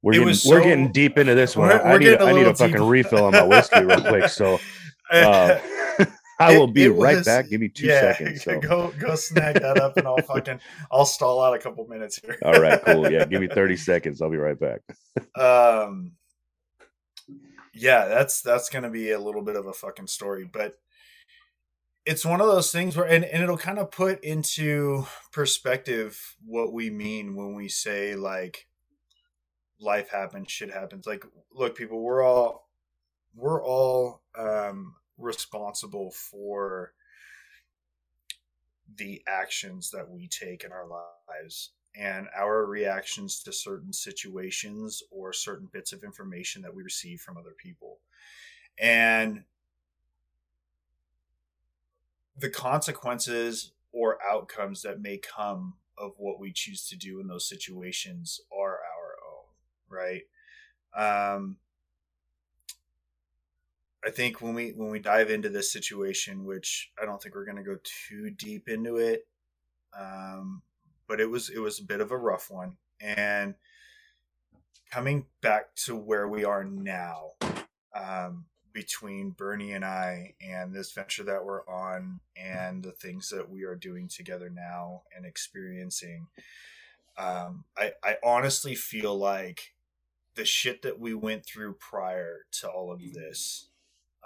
We're It getting we're getting deep into this one. I need a I need a fucking refill on my whiskey real quick. So <laughs> uh, <laughs> <laughs> I It- will be right was- back. Give me two yeah, seconds. <laughs> So. go go snag that up and i'll <laughs> fucking i'll stall out a couple minutes here All right, cool. Yeah, give me 30 <laughs> seconds. I'll be right back. um yeah that's that's gonna be a little bit of a fucking story but it's one of those things where and, and it'll kind of put into perspective what we mean when we say like life happens shit happens like look people we're all we're all um responsible for the actions that we take in our lives and our reactions to certain situations or certain bits of information that we receive from other people. And the consequences or outcomes that may come of what we choose to do in those situations are our own, right? Um, I think when we when we dive into this situation, which I don't think we're going to go too deep into it, um, but it was it was a bit of a rough one, and coming back to where we are now, um, between Bernie and I and this venture that we're on and the things that we are doing together now and experiencing. Um, I, I honestly feel like the shit that we went through prior to all of this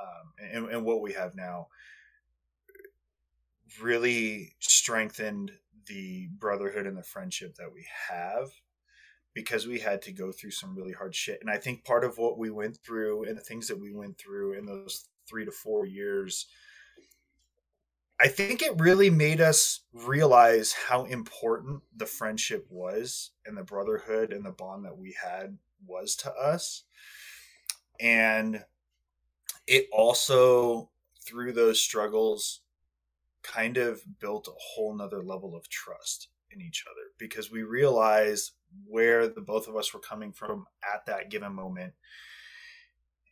um, and, and what we have now really strengthened the brotherhood and the friendship that we have because we had to go through some really hard shit. And I think part of what we went through and the things that we went through in those three to four years, I think it really made us realize how important the friendship was and the brotherhood and the bond that we had was to us. And it also, through those struggles, kind of built a whole nother level of trust in each other. Because we realized where the both of us were coming from at that given moment.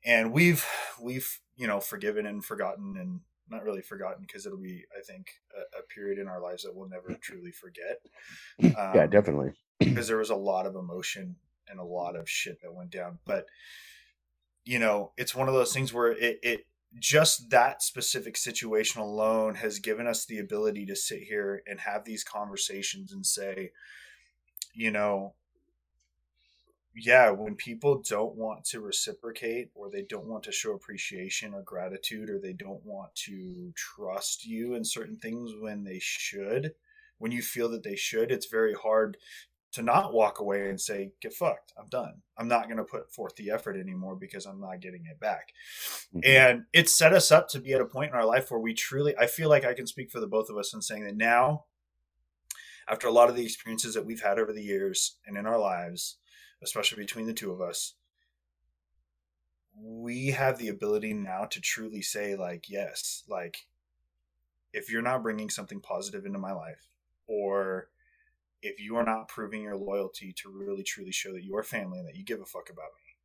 And we've we've you know forgiven and forgotten and not really forgotten because it'll be i think a, a, period in our lives that we'll never truly forget. Um, yeah definitely. <clears throat> because there was a lot of emotion and a lot of shit that went down. But you know it's one of those things where it, it just that specific situation alone has given us the ability to sit here and have these conversations and say you know, yeah, when people don't want to reciprocate or they don't want to show appreciation or gratitude or they don't want to trust you in certain things when they should, when you feel that they should, it's very hard to not walk away and say, get fucked. I'm done. I'm not going to put forth the effort anymore because I'm not getting it back. Mm-hmm. And it set us up to be at a point in our life where we truly, I feel like I can speak for the both of us in saying that now after a lot of the experiences that we've had over the years and in our lives, especially between the two of us, we have the ability now to truly say, like, yes, like, if you're not bringing something positive into my life, or if you are not proving your loyalty to really truly show that you are family and that you give a fuck about me,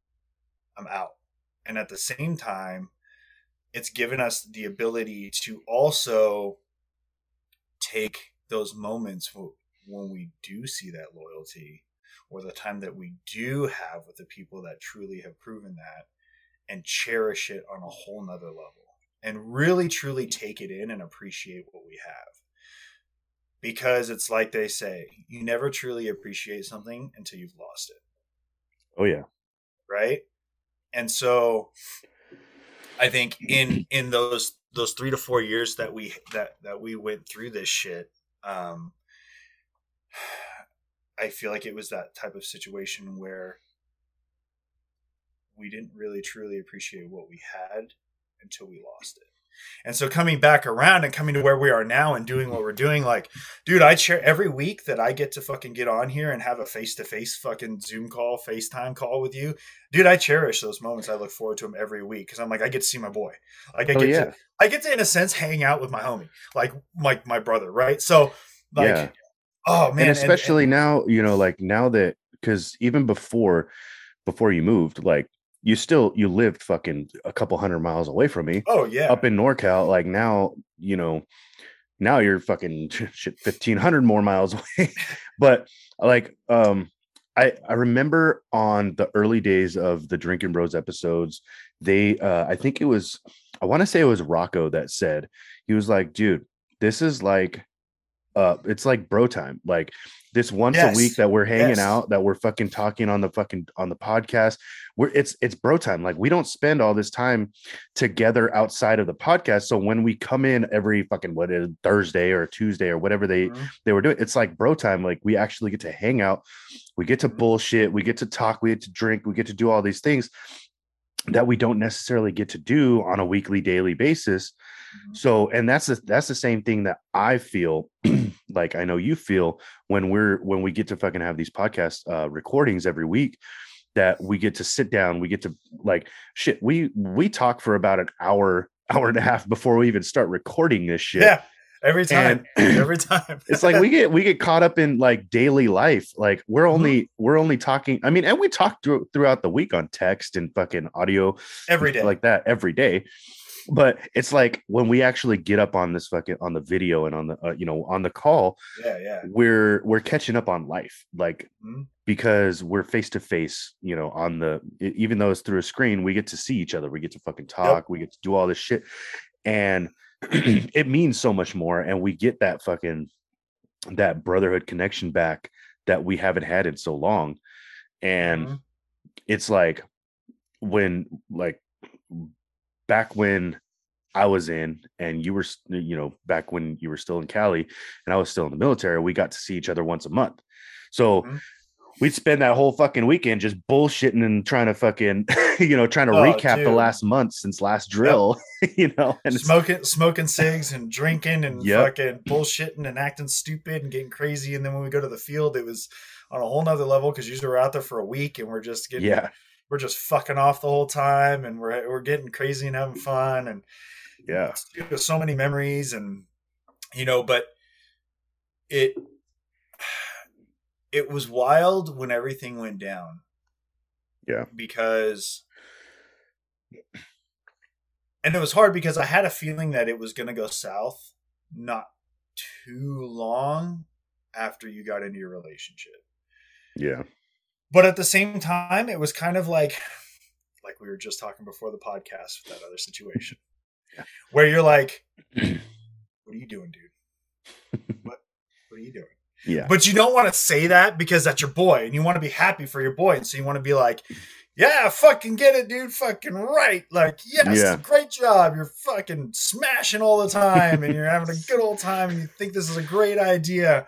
I'm out. And at the same time, it's given us the ability to also take those moments when we do see that loyalty or the time that we do have with the people that truly have proven that and cherish it on a whole nother level and really truly take it in and appreciate what we have because it's like they say you never truly appreciate something until you've lost it. Oh yeah. Right? And so i think in in those those three to four years that we that that we went through this shit um, I feel like it was that type of situation where we didn't really truly appreciate what we had until we lost it. And so coming back around and coming to where we are now and doing what we're doing, like, dude, I share every week that I get to fucking get on here and have a face to face fucking Zoom call, FaceTime call with you. Dude, I cherish those moments. I look forward to them every week because I'm like, I get to see my boy. Like I oh, get oh, yeah. to I get to in a sense hang out with my homie, like like my brother, right? So like yeah. oh man. And especially and, and, now, you know, like now that because even before before you moved, like you still you lived fucking a couple hundred miles away from me. Oh yeah. Up in NorCal. Like now, you know, now you're fucking <laughs> shit 1500 more miles <laughs> away. but like um I I remember on the early days of the Drinking Bros episodes, they uh I think it was I want to say it was Rocco that said he was like, dude, this is like uh it's like bro time like this once yes. a week that we're hanging yes. out that we're fucking talking on the fucking on the podcast we're it's it's bro time like we don't spend all this time together outside of the podcast so when we come in every fucking what is thursday or tuesday or whatever they mm-hmm. they were doing it's like bro time like we actually get to hang out we get to mm-hmm. bullshit we get to talk we get to drink we get to do all these things that we don't necessarily get to do on a weekly daily basis Mm-hmm. So, and that's the, that's the same thing that I feel <clears throat> like I know you feel when we're when we get to fucking have these podcast uh, recordings every week that we get to sit down, we get to like shit. We we talk for about an hour <laughs> hour and a half before we even start recording this shit. Yeah. Every time. And- <clears throat> every time. it's like we get we get caught up in like daily life like we're Mm-hmm. only we're only talking i mean and we talk through, throughout the week on text and fucking audio every day. like that every day but it's like when we actually get up on this fucking on the video and on the uh, you know on the call yeah, yeah. we're we're catching up on life like Mhm. because we're face to face you know on the even though it's through a screen we get to see each other we get to fucking talk we get to do all this shit and <clears throat> it means so much more and we get that fucking that brotherhood connection back that we haven't had in so long and Mhm. it's like when like back when I was in and you were you know back when you were still in Cali and I was still in the military we got to see each other once a month so Mhm. we'd spend that whole fucking weekend just bullshitting and trying to fucking <laughs> you know trying to Oh, recap the last month since last drill <laughs> you know and smoking smoking cigs and drinking and Yep. fucking bullshitting and acting stupid and getting crazy. And then when we go to the field, it was on a whole nother level because usually we're out there for a week and we're just getting yeah we're just fucking off the whole time and we're we're getting crazy and having fun and yeah. So many memories and you know but it it was wild when everything went down. Yeah. because and it was hard because i had a feeling that it was going to go south not too long after you got into your relationship. Yeah but at the same time it was kind of like like we were just talking before the podcast with that other situation Yeah. <laughs> where you're like <clears throat> what are you doing dude <laughs> what what are you doing yeah but you don't want to say that because that's your boy and you want to be happy for your boy and so you want to be like yeah fucking get it dude fucking right like yes Yeah. great job you're fucking smashing all the time and you're having a good old time and you think this is a great idea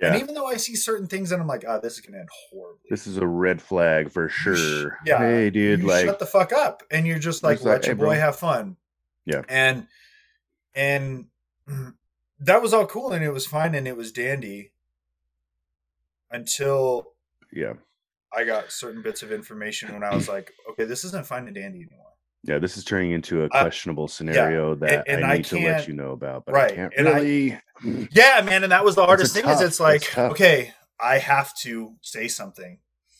yeah. and even though i see certain things and i'm like oh this is gonna end horribly. This is a red flag for sure. yeah, hey dude you like shut the fuck up and you're just like let your "Hey, boy bro." have fun. Yeah. and and that was all cool and it was fine and it was dandy until yeah. I got certain bits of information when i was like okay this isn't fine and dandy anymore Yeah, this is turning into a Uh, questionable scenario that and I I need to let you know about, but right, I can't and I- <clears throat> yeah man and that was the hardest thing is it's like it's okay i have to say something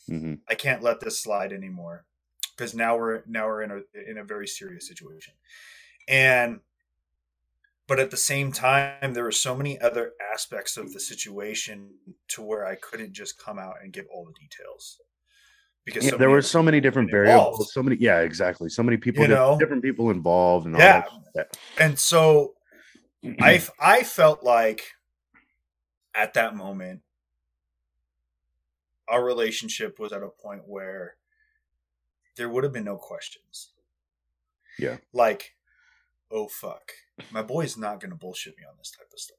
Mhm. I can't let this slide anymore because now we're now we're in a in a very serious situation. And but at the same time there were so many other aspects of the situation to where I couldn't just come out and give all the details. Because Yeah, so there were so many different were involved. variables. So many, yeah, exactly. So many people, You know? different people involved, and all Yeah. that. And so I <clears throat> I felt like at that moment our relationship was at a point where there would have been no questions. Yeah. Like, oh fuck, my boy's not gonna bullshit me on this type of stuff.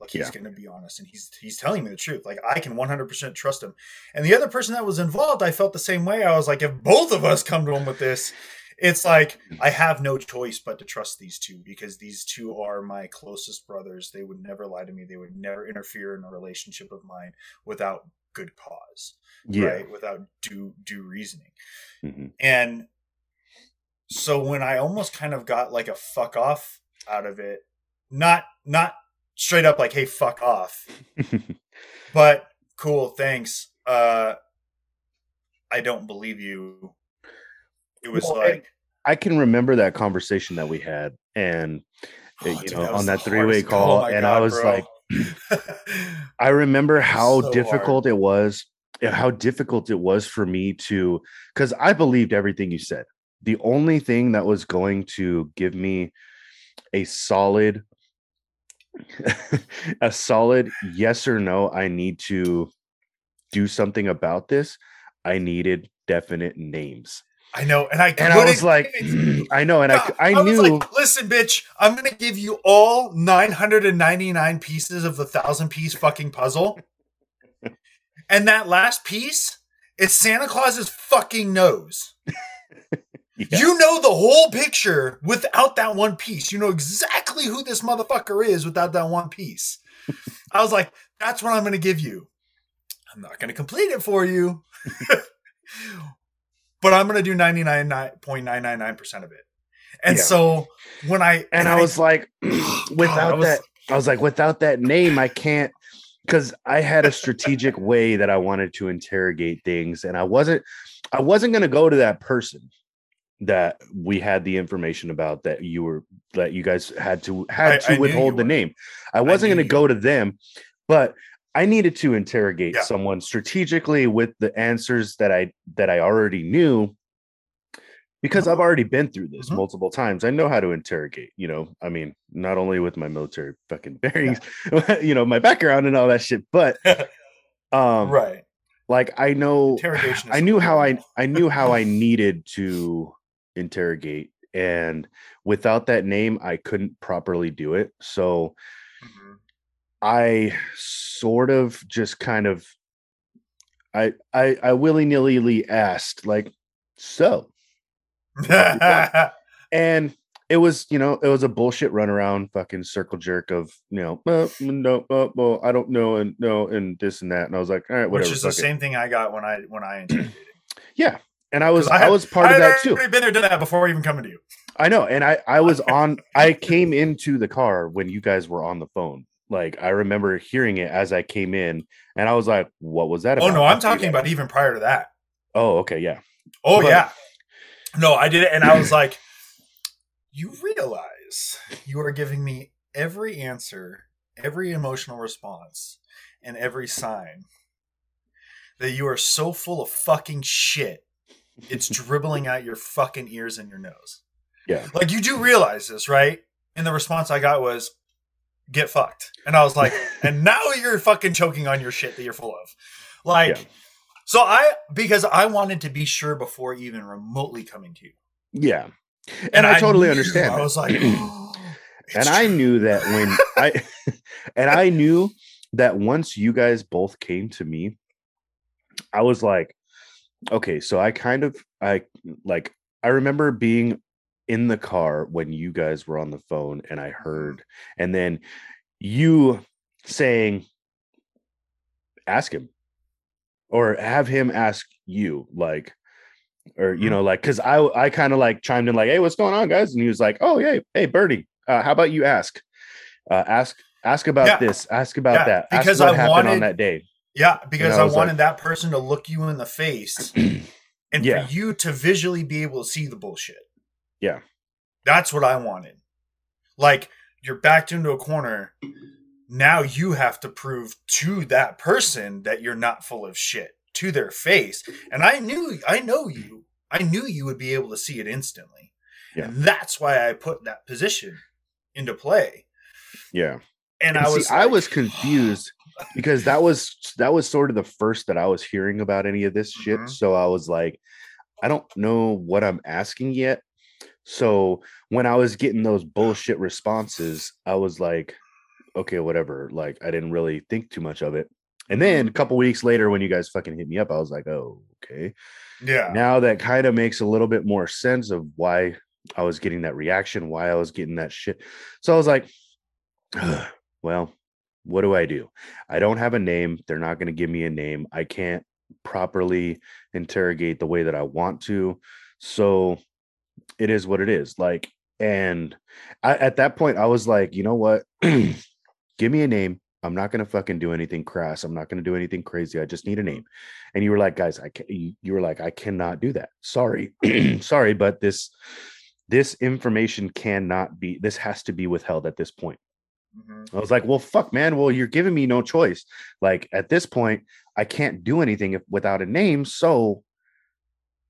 Like he's Yeah. gonna be honest and he's he's telling me the truth. Like I can 100% trust him. And the other person that was involved, I felt the same way. I was like, if both of us come to him with this, it's like I have no choice but to trust these two because these two are my closest brothers. They would never lie to me. They would never interfere in a relationship of mine without good cause, yeah, right? Without due due reasoning. Mhm. And so when I almost kind of got like a fuck off out of it, not not straight up like hey fuck off, <laughs> but cool, thanks. Uh I don't believe you. It was Well, like I can remember that conversation that we had, and Oh, you dude, know, was on that three-way call, oh and I was bro. like, <laughs> I remember how So difficult it was, how difficult it was for me to, because I believed everything you said. The only thing that was going to give me a solid, <laughs> a solid yes or no, I need to do something about this. I needed definite names, I know, and I and I was like, <clears throat> I know, and I, God, I was knew. like, listen, bitch, I'm gonna give you all 999 pieces of the thousand piece fucking puzzle. and that last piece is Santa Claus's fucking nose. Yeah. You know the whole picture without that one piece. You know exactly who this motherfucker is without that one piece. <laughs> I was like, that's what I'm gonna give you. I'm not gonna complete it for you. <laughs> but I'm gonna do 99.999% of it. And Yeah. so when I and I was like, <clears throat> without I was- that, I was like, without that name, I can't. Because I had a strategic way that I wanted to interrogate things, and I wasn't, I wasn't going to go to that person that we had the information about that you were that you guys had to had I- to I withhold the would. name. I wasn't going to go to them, but I needed to interrogate Yeah. someone strategically with the answers that I that I already knew because I've already been through this Mhm. multiple times. I know how to interrogate, you know. I mean, not only with my military fucking <laughs> bearings, <laughs> you know, my background and all that shit, but <laughs> um right. like I know Interrogation. I knew how I. I knew how I needed to interrogate and without that name I couldn't properly do it. So Mhm. I sort of just kind of I I I willy-nilly asked like so <laughs> and it was you know it was a bullshit runaround fucking circle jerk of you know uh, no uh, well I don't know and no and this and that and I was like all right whatever Which is the it." same thing I got when I when I <clears throat> interrogated. yeah and I was I, had- was part I of that too Been there, done that before even coming to you. I know and I I was <laughs> on I came into the car when you guys were on the phone like I remember hearing it as I came in and I was like what was that Oh no, I'm talking about even prior to that. oh okay yeah Oh But- yeah. No, I did it, and I was <clears throat> like, "You realize you are giving me every answer, every emotional response, and every sign that you are so full of fucking shit. It's dribbling out your fucking ears and your nose. Yeah. Like you do realize this, right?" And the response I got was, "Get fucked," and I was like, <laughs> "And now you're fucking choking on your shit that you're full of." Like. Yeah. So I because I wanted to be sure before even remotely coming to you. yeah and, I, totally knew- understand I was like, <clears throat> "Oh, and I knew that when I <laughs> and I knew that once you guys both came to me, I was like, okay, so I kind of I like I remember being in the car when you guys were on the phone and I heard and then you saying ask him or have him ask you like or you Mhm. know like because i i kind of like chimed in like hey what's going on guys and he was like oh yeah hey Bernie uh, how about you ask uh ask ask about Yeah. this ask about Yeah, that ask because what I happened on that day yeah, because I I, wanted like- that person to look you in the face <clears throat> and Yeah. for you to visually be able to see the bullshit. Yeah. That's what I wanted. Like you're backed into a corner. Now you have to prove to that person that you're not full of shit to their face. And I knew I know you. I knew you would be able to see it instantly. Yeah. And that's why I put that position into play. yeah And, And I see, was I was confused because that was that was sort of the first that I was hearing about any of this shit. Mhm. So I was like, I don't know what I'm asking yet. So when I was getting those bullshit responses, I was like, okay, whatever. Like I didn't really think too much of it. And then a couple weeks later, when you guys fucking hit me up, I was like, oh, okay. Yeah. Now that kind of makes a little bit more sense of why I was getting that reaction, why I was getting that shit. So I was like, <sighs> well, what do I do? I don't have a name. They're not going to give me a name. I can't properly interrogate the way that I want to. So it is what it is. Like, and I, at that point, I was like, you know what? <clears throat> give me a name. I'm not gonna fucking do anything crass. I'm not gonna do anything crazy. I just need a name. And you were like, guys, I can you were like, I cannot do that. Sorry, <clears throat> sorry, but this this information cannot be. This has to be withheld at this point. Mhm. I was like, well, fuck, man. Well, you're giving me no choice. Like at this point, I can't do anything if, without a name. So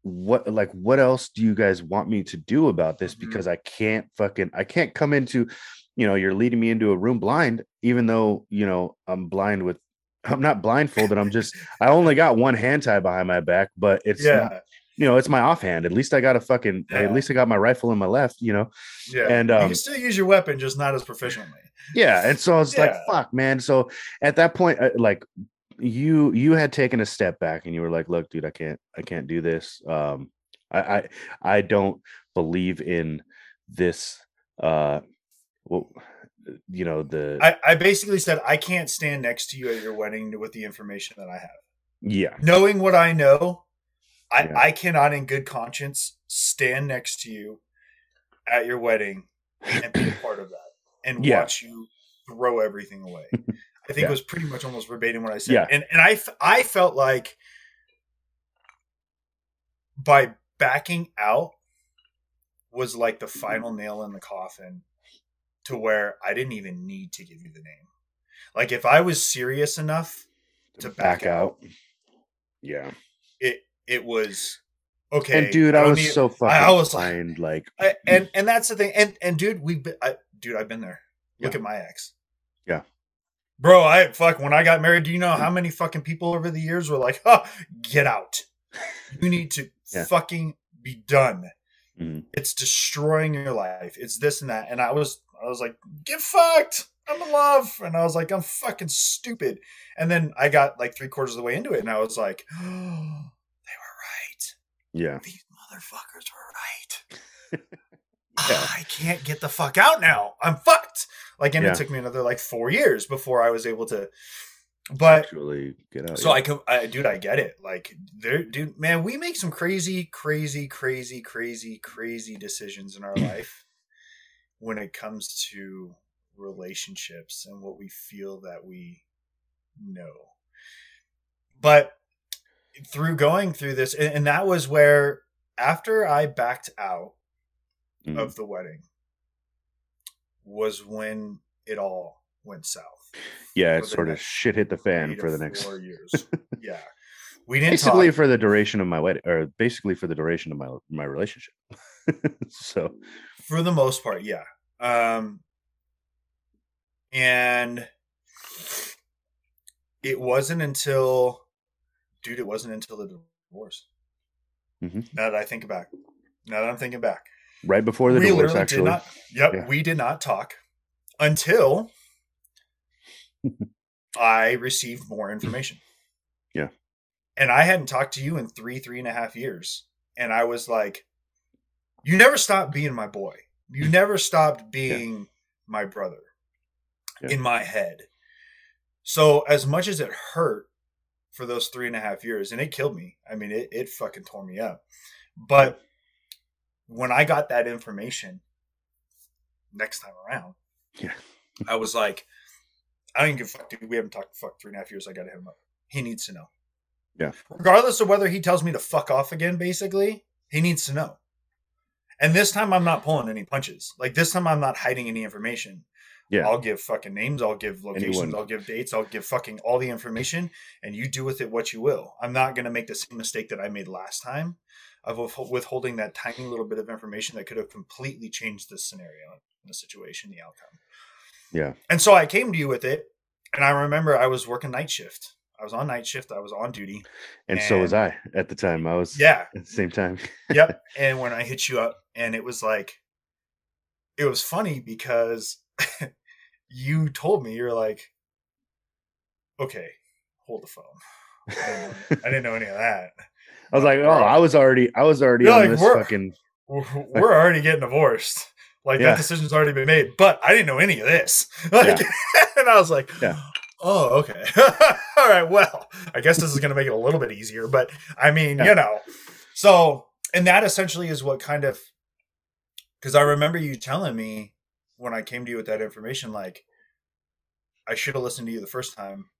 what like what else do you guys want me to do about this Mhm. because i can't fucking i can't come into you know you're leading me into a room blind even though you know i'm blind with <laughs> i'm not blindfolded i'm just i only got one hand tied behind my back but it's Yeah. not, you know it's my offhand at least i got a fucking Yeah. at least i got my rifle in my left you know Yeah. And, you um, can still use your weapon, just not as proficiently. Yeah and so i was like fuck man so at that point like you you had taken a step back and you were like look dude i can't i can't do this um i i, I don't believe in this uh well you know the I, I basically said I can't stand next to you at your wedding with the information that I have. yeah Knowing what I know, I, Yeah. I cannot in good conscience stand next to you at your wedding and be a part of that and Yeah. watch you throw everything away. <laughs> I think Yeah. it was pretty much almost verbatim what I said. Yeah. And and I I felt like by backing out was like the final nail in the coffin to where I didn't even need to give you the name. Like if I was serious enough to back, out, Yeah. it it was okay. and dude, I, don't was so fucking I was like- blind. Like, I, and and that's the thing. And and dude, we've been, I, dude, I've been there. Look Yeah. at my ex. Yeah. Bro, I fuck when I got married. Do you know how many fucking people over the years were like, "Huh, get out. You <laughs> need to Yeah. fucking be done. Mhm. It's destroying your life. It's this and that." And I was, I was like, "Get fucked. I'm in love." And I was like, "I'm fucking stupid." And then I got like three quarters of the way into it, and I was like, "They were right. Yeah, These motherfuckers were right." <laughs> Yeah. I can't get the fuck out now. I'm fucked. Like, and Yeah. it took me another like four years before I was able to. But actually get out. so yeah. I could, I, dude, I get it. Like, there, dude, man, we make some crazy, crazy, crazy, crazy, crazy decisions in our <clears throat> life when it comes to relationships and what we feel that we know. But through going through this, and, and that was where after I backed out Mhm. of the wedding was when it all went south. yeah, it sort of shit hit the fan for the next. four <laughs> years. yeah, we didn't Basically, talk. for the duration of my wedding, or basically for the duration of my my relationship. <laughs> so for the most part yeah um and it wasn't until dude it wasn't until the divorce Mhm. now that i think back now that i'm thinking back right before the we divorce, actually, did not yep Yeah. we did not talk until <laughs> i received more information <clears throat> Yeah. and i hadn't talked to you in three three and a half years and i was like you never stopped being my boy you <laughs> never stopped being my brother Yeah. in my head so as much as it hurt for those three and a half years and it killed me i mean it, it fucking tore me up but when I got that information next time around, Yeah. I was like, I don't give a fuck, dude. We haven't talked fuck three and a half years. I got to hit him up. He needs to know. Yeah. Regardless of whether he tells me to fuck off again, basically, he needs to know. And this time I'm not pulling any punches. Like this time I'm not hiding any information. Yeah. I'll give fucking names, I'll give locations, Anyone- I'll give dates, I'll give fucking all the information, and you do with it what you will. I'm not gonna make the same mistake that I made last time of withholding that tiny little bit of information that could have completely changed the scenario and the situation, the outcome. Yeah. And so I came to you with it, and I remember I was working night shift. I was on night shift. I was on duty. and so was I at the time. I was Yeah, at the same time. <laughs> yep. And when I hit you up, and it was like, it was funny because <laughs> you told me you're like, okay, hold the phone. I didn't, know, I didn't know any of that. I was like, oh, I was already, I was already on like, this we're- fucking. We're, already getting divorced. Like Yeah. that decision's already been made, but I didn't know any of this. <laughs> Like, <laughs> and I was like, Yeah. oh, okay. All right. Well, I guess this is going to make it a little bit easier, but I mean, Yeah. you know, so, and that essentially is what kind of, because I remember you telling me when I came to you with that information, like, I should have listened to you the first time.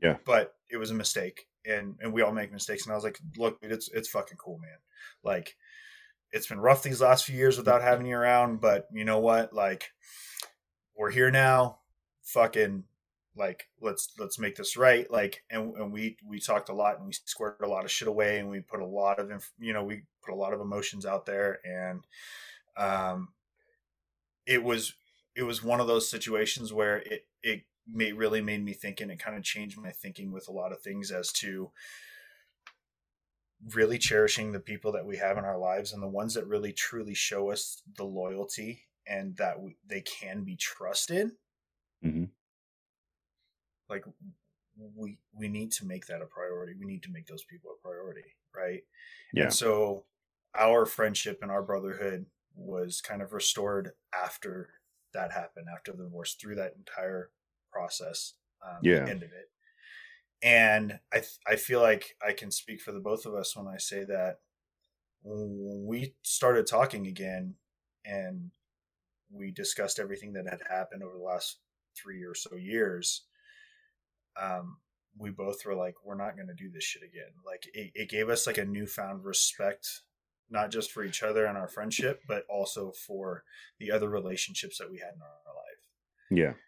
Yeah. But it was a mistake. And, and we all make mistakes. And I was like, look, it's, it's fucking cool, man. Like, it's been rough these last few years without having you around, but you know what? Like, we're here now. Fucking like let's let's make this right. Like, and and we we talked a lot and we squared a lot of shit away and we put a lot of inf- you know we put a lot of emotions out there and um, it was it was one of those situations where it it really made me think and it kind of changed my thinking with a lot of things as to really cherishing the people that we have in our lives and the ones that really truly show us the loyalty and that we, they can be trusted Mhm. like we we need to make that a priority we need to make those people a priority right Yeah. and so our friendship and our brotherhood was kind of restored after that happened after the divorce through that entire process um, Yeah. ended it and I th- I feel like I can speak for the both of us when I say that when we started talking again and we discussed everything that had happened over the last three or so years, um, we both were like, we're not going to do this shit again. Like it, it gave us like a newfound respect, not just for each other and our friendship, but also for the other relationships that we had in our life.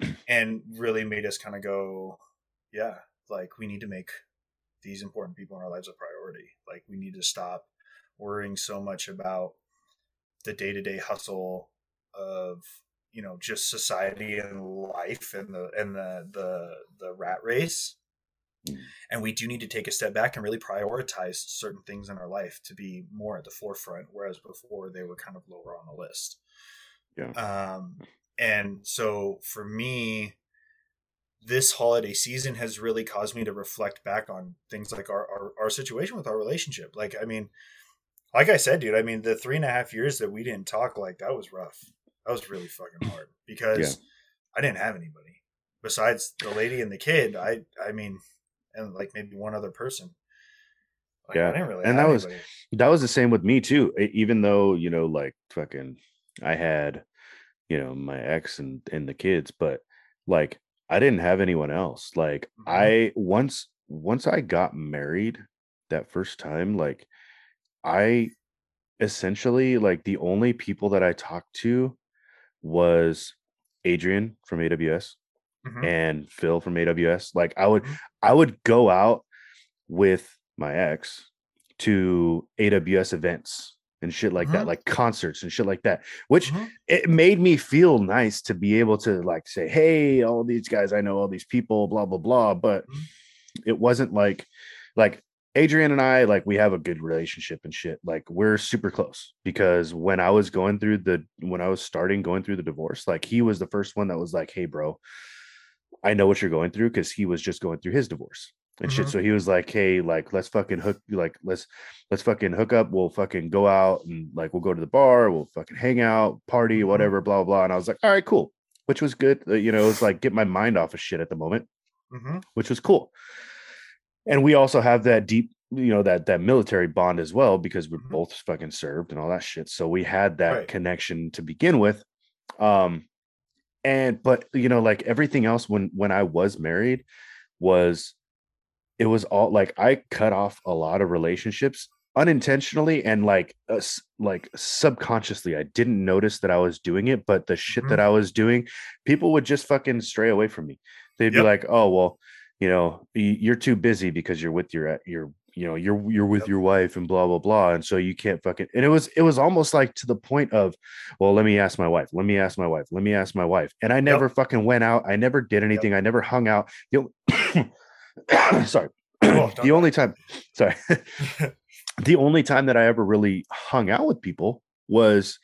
Yeah. <clears throat> and really made us kind of go, yeah, like we need to make these important people in our lives a priority. Like we need to stop worrying so much about the day to day hustle of you know just society and life and the and the the the rat race Mm. and we do need to take a step back and really prioritize certain things in our life to be more at the forefront whereas before they were kind of lower on the list Yeah. um and so for me this holiday season has really caused me to reflect back on things like our, our, our situation with our relationship like i mean like i said dude i mean the three and a half years that we didn't talk like that was rough that was really fucking hard because Yeah. I didn't have anybody besides the lady and the kid. I I mean, and like maybe one other person. Like, Yeah. I didn't really. And that was- that was the same with me too even though you know like fucking i had you know my ex and and the kids but like i didn't have anyone else like Mhm. i once once i got married that first time like i essentially like the only people that i talked to was adrian from aws Mhm. and phil from aws like i would Mhm. i would go out with my ex to AWS events and shit like that, Mhm. like concerts and shit like that, which Mhm. it made me feel nice to be able to like say, Hey, all these guys, I know all these people, blah, blah, blah. But it wasn't like, like Adrian and I, like we have a good relationship and shit. Like we're super close because when I was going through the, when I was starting going through the divorce, like he was the first one that was like, Hey, bro, I know what you're going through because he was just going through his divorce and shit. Mhm. So he was like, "Hey, like, let's fucking hook, like, let's let's fucking hook up. We'll fucking go out and like we'll go to the bar. We'll fucking hang out, party, Mhm. whatever, blah blah." And I was like, "All right, cool," which was good. Uh, You know, it was like get my mind off of shit at the moment, Mhm. which was cool. And we also have that deep, you know, that that military bond as well because we're Mhm. both fucking served and all that shit. So we had that Right. connection to begin with. Um, and but you know, like everything else when when I was married was it was all like I cut off a lot of relationships unintentionally and like uh, like subconsciously. I didn't notice that I was doing it but the shit Mhm. that I was doing people would just fucking stray away from me. They'd be like oh well you know you're too busy because you're with your your you know you're you're with Yep. your wife and blah blah blah and so you can't fucking and it was it was almost like to the point of well let me ask my wife let me ask my wife let me ask my wife and I never fucking went out I never did anything I never hung out the only- <coughs> sorry Oh, <coughs> the only time sorry <laughs> <laughs> the only time that I ever really hung out with people was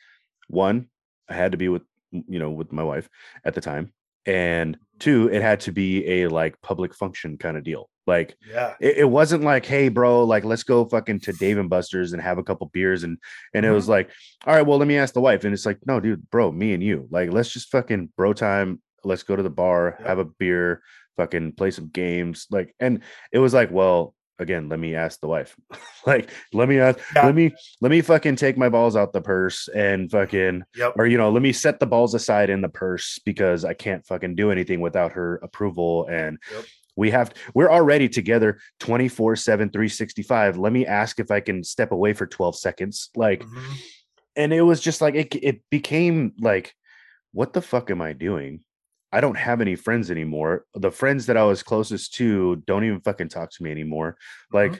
one, I had to be with you know with my wife at the time, and two, it had to be a like public function kind of deal. Like yeah. it, it wasn't like, hey, bro, like let's go fucking to Dave and Buster's and have a couple beers and and it was mm-hmm. like, all right, well, let me ask the wife, and it's like, no, dude, bro, me and you, like, let's just fucking bro time. Let's go to the bar, Yep. have a beer, fucking play some games, like, and it was like, well, again, let me ask the wife, <laughs> like, let me ask, Yeah. let me let me fucking take my balls out the purse and fucking Yep. or you know let me set the balls aside in the purse because i can't fucking do anything without her approval and Yep. We have we're already together 24 7 365 let me ask if i can step away for 12 seconds like Mhm. and it was just like it, it became like what the fuck am i doing i don't have any friends anymore the friends that i was closest to don't even fucking talk to me anymore like Mhm.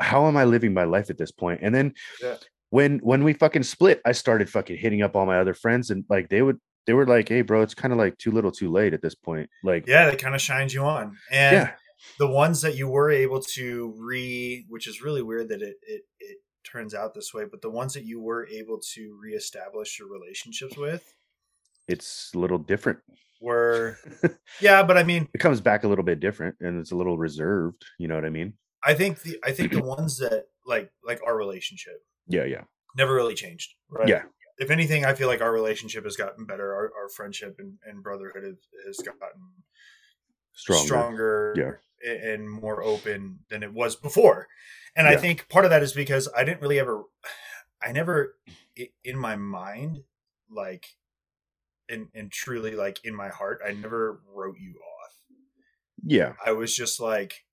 how am i living my life at this point and then Yeah. when when we fucking split i started fucking hitting up all my other friends and like they would they were like hey bro it's kind of like too little too late at this point like yeah, that kind of shines you on. And yeah the ones that you were able to re, which is really weird that it it it turns out this way, but the ones that you were able to reestablish your relationships with it's a little different were, <laughs> yeah, but I mean, it comes back a little bit different and it's a little reserved you know what i mean I think the I think the ones that like like our relationship yeah yeah never really changed. Right? Yeah. If anything, I feel like our relationship has gotten better. Our, our friendship and, and brotherhood has, has gotten stronger, stronger, Yeah. and more open than it was before. And I think part of that is because I didn't really ever, I never in my mind like and and truly like in my heart I never wrote you off. Yeah. I was just like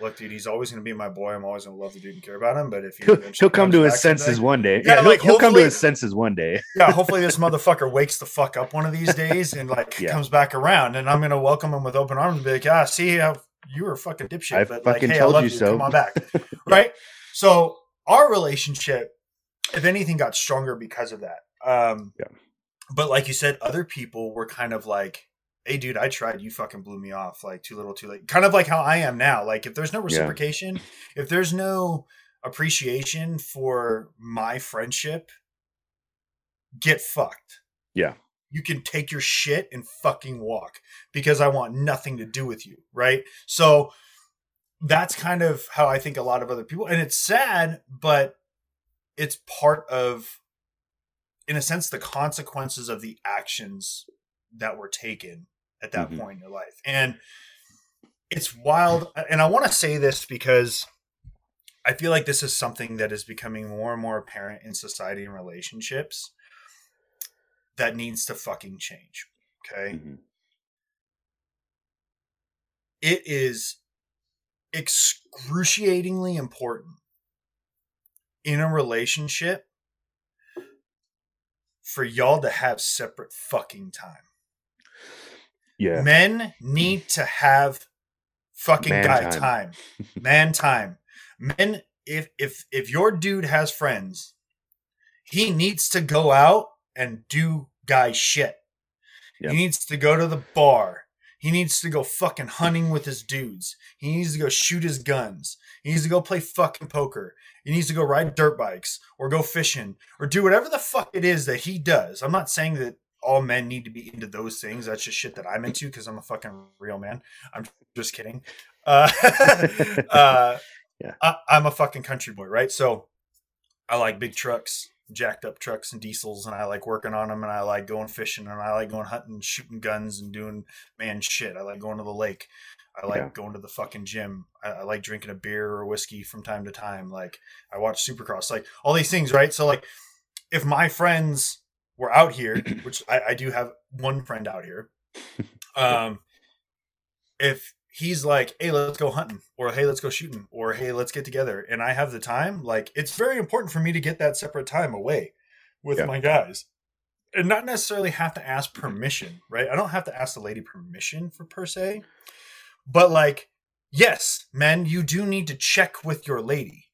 look, dude, he's always going to be my boy. I'm always going to love the dude and care about him. But if he he'll, he'll come to his senses one day, yeah, yeah like he'll come to his senses one day. yeah, hopefully this <laughs> motherfucker wakes the fuck up one of these days and like yeah. comes back around, and I'm going to welcome him with open arms and be like, ah, see how you were fucking dipshit, I but fucking like, hey, told I you, you so. Come on back, <laughs> right? So our relationship, if anything, got stronger because of that. Um, yeah. But like you said, other people were kind of like hey dude i tried. You fucking blew me off like too little too late. Kind of like how i am now. Like if there's no reciprocation yeah. if there's no appreciation for my friendship get fucked. Yeah. You can take your shit and fucking walk because i want nothing to do with you right? So that's kind of how i think a lot of other people and it's sad but it's part of in a sense the consequences of the actions that were taken at that mm-hmm. point in your life. And it's wild. And I want to say this because I feel like this is something that is becoming more and more apparent in society and relationships that needs to fucking change. Okay. Mm-hmm. It is excruciatingly important in a relationship for y'all to have separate fucking time. Yeah. Men need to have fucking Man guy time. time. <laughs> Man time. Men if if if your dude has friends, he needs to go out and do guy shit. Yep. He needs to go to the bar. He needs to go fucking hunting with his dudes. He needs to go shoot his guns. He needs to go play fucking poker. He needs to go ride dirt bikes or go fishing or do whatever the fuck it is that he does. I'm not saying that all men need to be into those things. That's just shit that I'm into because I'm a fucking real man. I'm just kidding. Uh, <laughs> uh, <laughs> yeah. I, I'm a fucking country boy, right? So I like big trucks, jacked up trucks and diesels, and I like working on them, and I like going fishing, and I like going hunting, shooting guns, and doing man shit. I like going to the lake. I like yeah. going to the fucking gym. I, I, like drinking a beer or whiskey from time to time. Like I watch Supercross, like all these things, right? So like, if my friends we're out here, <clears throat> which I, I do have one friend out here. <laughs> Um, if he's like, "Hey, let's go hunting," or "Hey, let's go shooting," or "Hey, let's get together," and I have the time, like it's very important for me to get that separate time away with yeah. my guys, and not necessarily have to ask permission. Right? I don't have to ask the lady permission for per se, but like, yes, men, you do need to check with your lady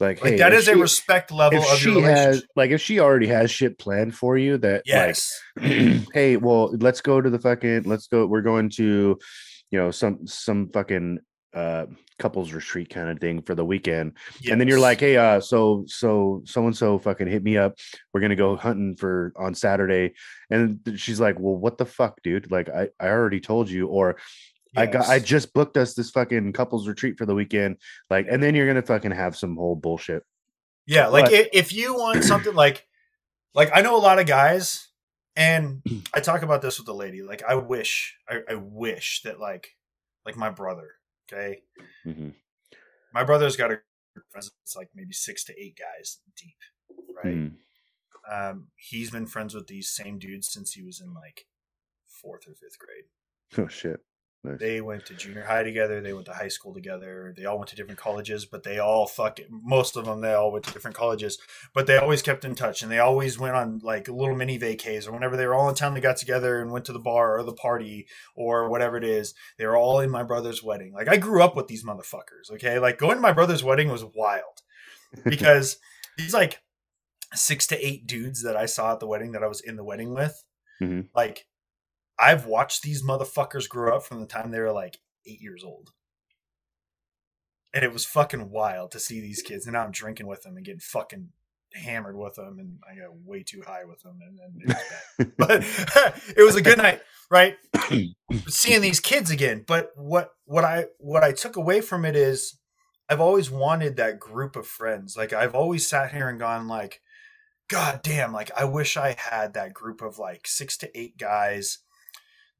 like, like hey, that is she, a respect level if she has like if she already has shit planned for you that yes. like <clears throat> hey well let's go to the fucking let's go we're going to you know some some fucking uh couples retreat kind of thing for the weekend. Yes. and then you're like hey uh so so so and so fucking hit me up. We're gonna go hunting for on saturday. And she's like well what the fuck dude? Like i i already told you. Or Yes. I got I just booked us this fucking couples retreat for the weekend. Like, and then you're gonna fucking have some whole bullshit. Yeah, like but, if you want something like like I know a lot of guys, and <clears throat> I talk about this with the lady. Like, I wish, I, I wish that like like my brother, okay? Mm-hmm. My brother's got a friends it's like maybe six to eight guys deep, right? Mm. Um, he's been friends with these same dudes since he was in like fourth or fifth grade. Oh shit. Nice. They went to junior high together. They went to high school together. They all went to different colleges, but they all fuck it. Most of them, they all went to different colleges, but they always kept in touch and they always went on like little mini vacays or whenever they were all in town, they got together and went to the bar or the party or whatever it is. They were all in my brother's wedding. Like I grew up with these motherfuckers. Okay. Like going to my brother's wedding was wild <laughs> because these like six to eight dudes that I saw at the wedding that I was in the wedding with, mm-hmm. like I've watched these motherfuckers grow up from the time they were like eight years old. And it was fucking wild to see these kids. And now I'm drinking with them and getting fucking hammered with them. And I got way too high with them. And then it <laughs> but <laughs> it was a good night, right? Seeing these kids again. But what, what I, what I took away from it is I've always wanted that group of friends. Like I've always sat here and gone like, God damn, like I wish I had that group of like six to eight guys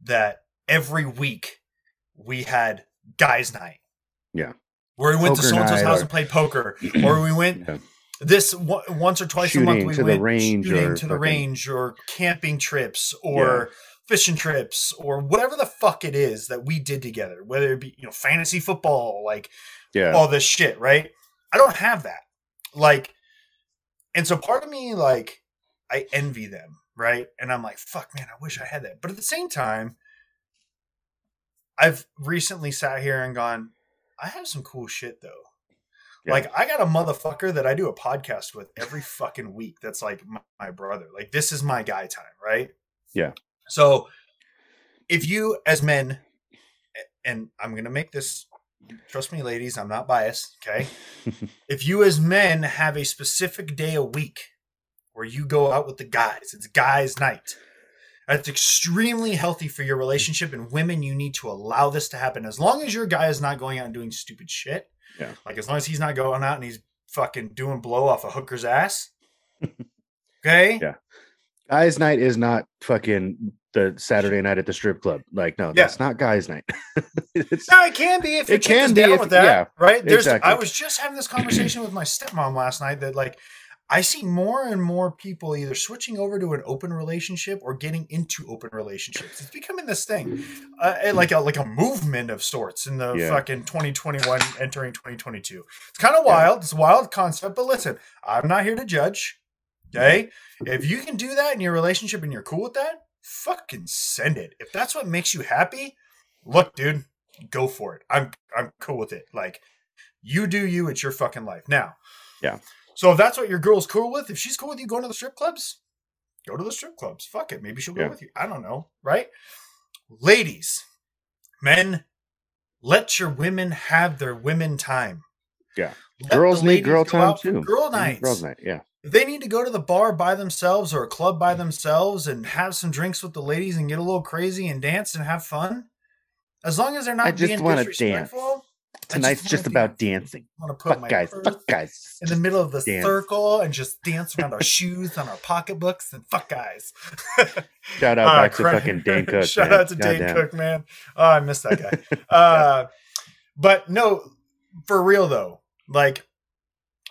that every week we had guys' night. Yeah. Where we went poker to so house or... and played poker, <clears throat> or we went yeah. this o- once or twice a month we to the went range shooting to the fucking- range or camping trips or fishing trips or whatever the fuck it is that we did together whether it be you know fantasy football like Yeah. all this shit right i don't have that like and so part of me like i envy them right? And i'm like fuck man i wish i had that. But at the same time i've recently sat here and gone i have some cool shit though. Yeah. like i got a motherfucker that i do a podcast with every fucking week that's like my, my brother. Like this is my guy time right? Yeah. so if you as men and i'm gonna make this trust me ladies i'm not biased okay? <laughs> If you as men have a specific day a week where you go out with the guys it's guys night that's extremely healthy for your relationship and women you need to allow this to happen as long as your guy is not going out and doing stupid shit Yeah. like as long as he's not going out and he's fucking doing blow off a hooker's ass <laughs> okay Yeah. guys night is not fucking the Saturday night at the strip club. Like, no, Yeah. that's not guys night. <laughs> No, it can be if It can be down if- with that, yeah, right? There's. exactly. I was just having this conversation with my stepmom last night that like I see more and more people either switching over to an open relationship or getting into open relationships. It's becoming this thing, uh, like a like a movement of sorts in the Yeah. fucking 2021 entering 2022. It's kind of Yeah. wild. It's a wild concept, but listen, I'm not here to judge. Okay, if you can do that in your relationship and you're cool with that, fucking send it. If that's what makes you happy, look, dude, go for it. I'm I'm cool with it. Like you do you, it's your fucking life. Now. Yeah. So if that's what your girl's cool with, if she's cool with you going to the strip clubs, go to the strip clubs. Fuck it. Maybe she'll go Yeah. with you. I don't know. Right? Ladies, men, let your women have their women time. Yeah. Let girls need girl time too. Girl nights. Girls night. Yeah. If they need to go to the bar by themselves or a club by themselves and have some drinks with the ladies and get a little crazy and dance and have fun, as long as they're not I just being disrespectful, I Tonight's just wanna about dancing. Want to put Fuck my guys. Fuck guys. in the middle of the dance. circle and just dance around our shoes on our pocketbooks and fuck guys. <laughs> Shout out Ah, back to fucking Dane Cook. <laughs> Shout man. out to Dane Goddamn. Cook, man. Oh, I miss that guy. <laughs> uh, but no, for real though, like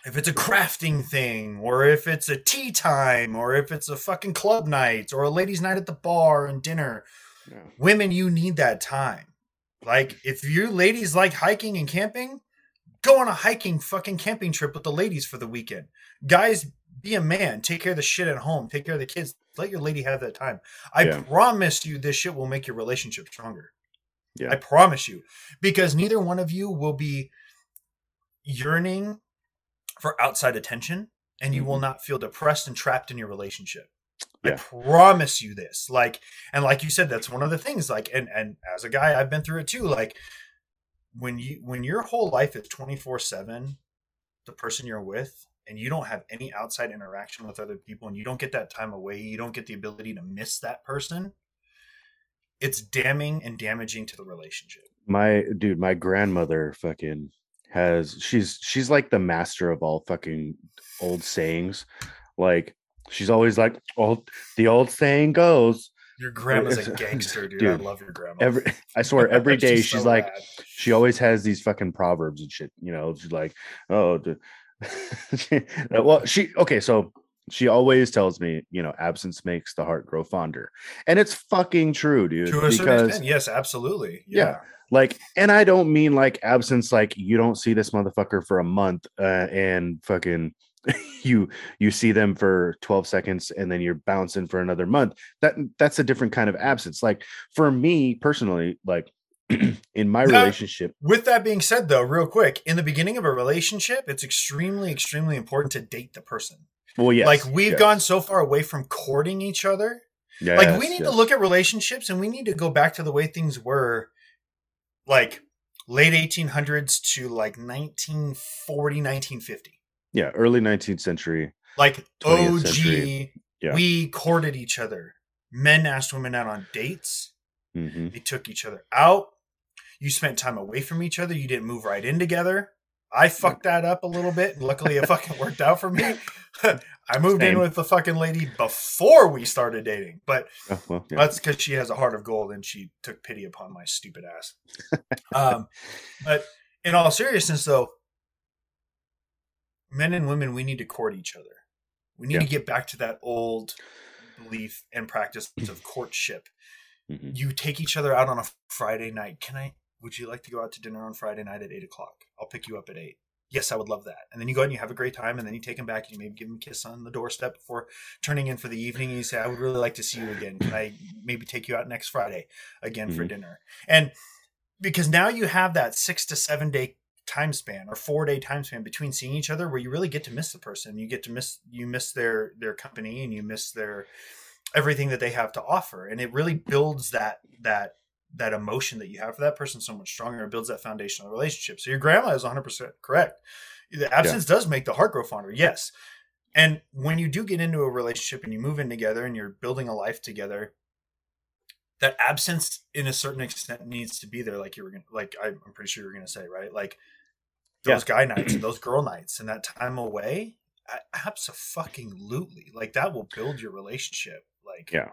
if it's a crafting thing, or if it's a tea time, or if it's a fucking club night, or a ladies' night at the bar and dinner, Yeah. women, you need that time. Like if you ladies like hiking and camping, go on a hiking fucking camping trip with the ladies for the weekend. Guys, be a man. Take care of the shit at home. Take care of the kids. Let your lady have that time. I Yeah. promise you this shit will make your relationship stronger. Yeah. I promise you. Because neither one of you will be yearning for outside attention and you will mm-hmm. not feel depressed and trapped in your relationship. I Mm-hmm. Promise you this. Like and like you said that's one of the things like and and as a guy I've been through it too like when you when your whole life is 24/7 the person you're with and you don't have any outside interaction with other people and you don't get that time away, you don't get the ability to miss that person, it's damning and damaging to the relationship. My dude, my grandmother fucking has she's she's like the master of all fucking old sayings. Like she's always like, "Oh, the old saying goes." Your grandma's a <laughs> gangster, dude. dude, I love your grandma. Every I swear, every <laughs> day she's, so like, rad. she always has these fucking proverbs and shit. You know, she's like, "Oh, <laughs> well, she okay." So she always tells me, you know, absence makes the heart grow fonder, and it's fucking true, dude. to a certain Because extent, yes, absolutely. Yeah. Yeah. like and i don't mean like absence like you don't see this motherfucker for a month uh, and fucking <laughs> you you see them for 12 seconds and then you're bouncing for another month that that's a different kind of absence like for me personally like <clears throat> in my Now- relationship With that being said, though, real quick, in the beginning of a relationship, it's extremely, extremely important to date the person. well yes like we've yes, gone so far away from courting each other. yes, like we need to look at relationships and we need to go back to the way things were, like late 1800s to like 1940, 1950. Yeah early 19th century Like OG, century. Yeah. we courted each other. Men asked women out on dates. hmm They took each other out. You spent time away from each other. You didn't move right in together. I fucked that up a little bit. and Luckily, it fucking worked out for me. <laughs> I moved in with the fucking lady before we started dating, but oh, well, yeah. that's because she has a heart of gold and she took pity upon my stupid ass. <laughs> um, but in all seriousness, though, men and women, we need to court each other. We need Yeah. to get back to that old belief and practice <clears throat> of courtship. Mhm. You take each other out on a Friday night. Can I? Would you like to go out to dinner on Friday night at eight o'clock? I'll pick you up at eight. Yes, I would love that. And then you go out and you have a great time, and then you take him back and you maybe give him a kiss on the doorstep before turning in for the evening. And you say, "I would really like to see you again. Can I maybe take you out next Friday again for Mhm. dinner?" And because now you have that six to seven day time span or four day time span between seeing each other where you really get to miss the person. You get to miss you miss their their company and you miss their everything that they have to offer. And it really builds that that that emotion that you have for that person so much stronger. It builds that foundational relationship. So your grandma is 100% correct. The absence does make the heart grow fonder yes. And when you do get into a relationship and you move in together and you're building a life together that absence in a certain extent needs to be there like you were gonna like i'm I'm pretty sure you're gonna say right? Like those guy nights and those girl nights and that time away absolutely like that will build your relationship like Yeah.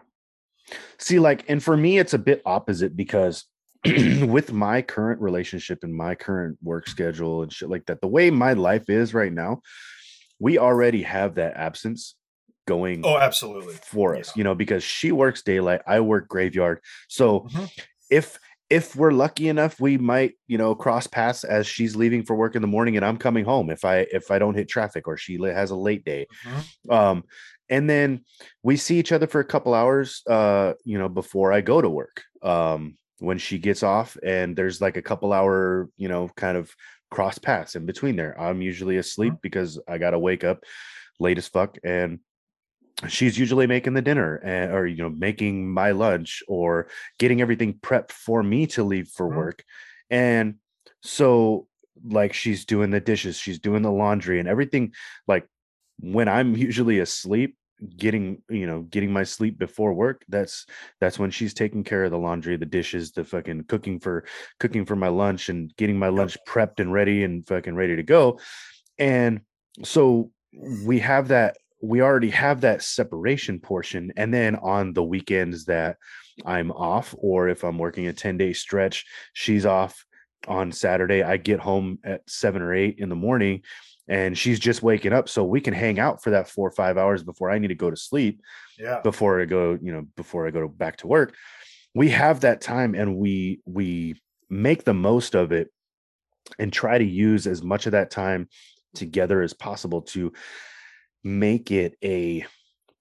See, like, and for me, it's a bit opposite because <clears throat> with my current relationship and my current work schedule and shit like that, the way my life is right now, we already have that absence going oh absolutely for us, you know, because she works daylight, I work graveyard. So Mhm. if if we're lucky enough, we might, you know, cross paths as she's leaving for work in the morning and I'm coming home if I if I don't hit traffic or she has a late day. Mhm. um and then we see each other for a couple hours uh you know before i go to work um when she gets off and there's like a couple hour you know kind of cross paths in between there. I'm usually asleep because i gotta wake up late as fuck and she's usually making the dinner and, or you know making my lunch or getting everything prepped for me to leave for Mhm. work. And so like she's doing the dishes she's doing the laundry and everything like when i'm usually asleep getting you know getting my sleep before work that's that's when she's taking care of the laundry the dishes the fucking cooking for cooking for my lunch and getting my lunch prepped and ready and fucking ready to go. And so we have that we already have that separation portion and then on the weekends that i'm off or if i'm working a 10 day stretch she's off on saturday i get home at 7 or 8 in the morning and she's just waking up so we can hang out for that four or five hours before i need to go to sleep yeah. before i go you know before i go back to work. We have that time and we we make the most of it and try to use as much of that time together as possible to make it a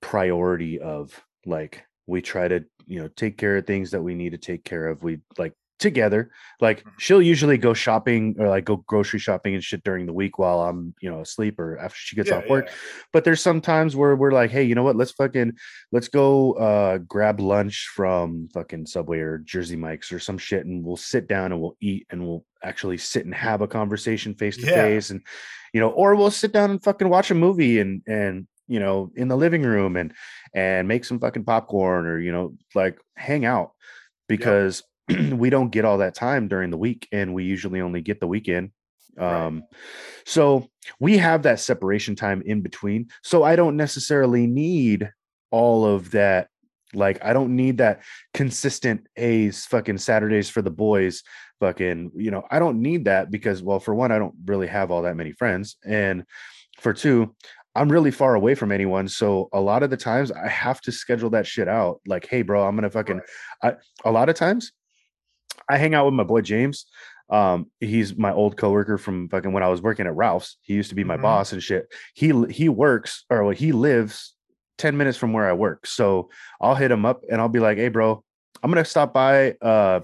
priority of like we try to you know take care of things that we need to take care of we like together like Mhm. she'll usually go shopping or like go grocery shopping and shit during the week while i'm you know asleep or after she gets yeah, off work yeah. but there's some times where we're like hey you know what let's fucking let's go uh grab lunch from fucking subway or jersey mike's or some shit and we'll sit down and we'll eat and we'll actually sit and have a conversation face to face and you know or we'll sit down and fucking watch a movie and and you know in the living room and and make some fucking popcorn or you know like hang out because <clears throat> we don't get all that time during the week and we usually only get the weekend. Right. um so we have that separation time in between. So i don't necessarily need all of that like i don't need that consistent a's fucking saturdays for the boys fucking you know i don't need that because well for one i don't really have all that many friends and for two i'm really far away from anyone so a lot of the times i have to schedule that shit out like hey bro i'm gonna fucking Right. a lot of times I hang out with my boy James. Um, he's my old coworker from fucking when I was working at Ralph's. He used to be my Mhm. boss and shit. He he works or well, he lives 10 minutes from where I work. So I'll hit him up and I'll be like, hey bro, I'm gonna stop by uh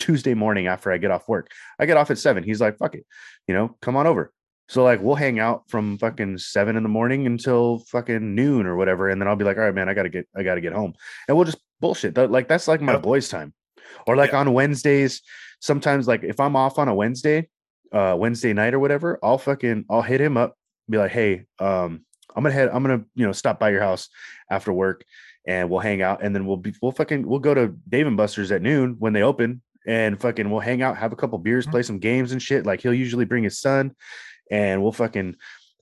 Tuesday morning after I get off work. I get off at seven. He's like, fuck it, you know, come on over. So like we'll hang out from fucking seven in the morning until fucking noon or whatever. And then I'll be like, all right, man, I gotta get I gotta get home. And we'll just bullshit. That, like that's like my boys' time. Or like Yeah. on Wednesdays, sometimes like if I'm off on a Wednesday, uh Wednesday night or whatever, I'll fucking I'll hit him up, be like, hey, um, I'm gonna head, I'm gonna, you know, stop by your house after work and we'll hang out and then we'll be we'll fucking we'll go to Dave and Buster's at noon when they open and fucking we'll hang out, have a couple beers, Mhm. play some games and shit. Like he'll usually bring his son and we'll fucking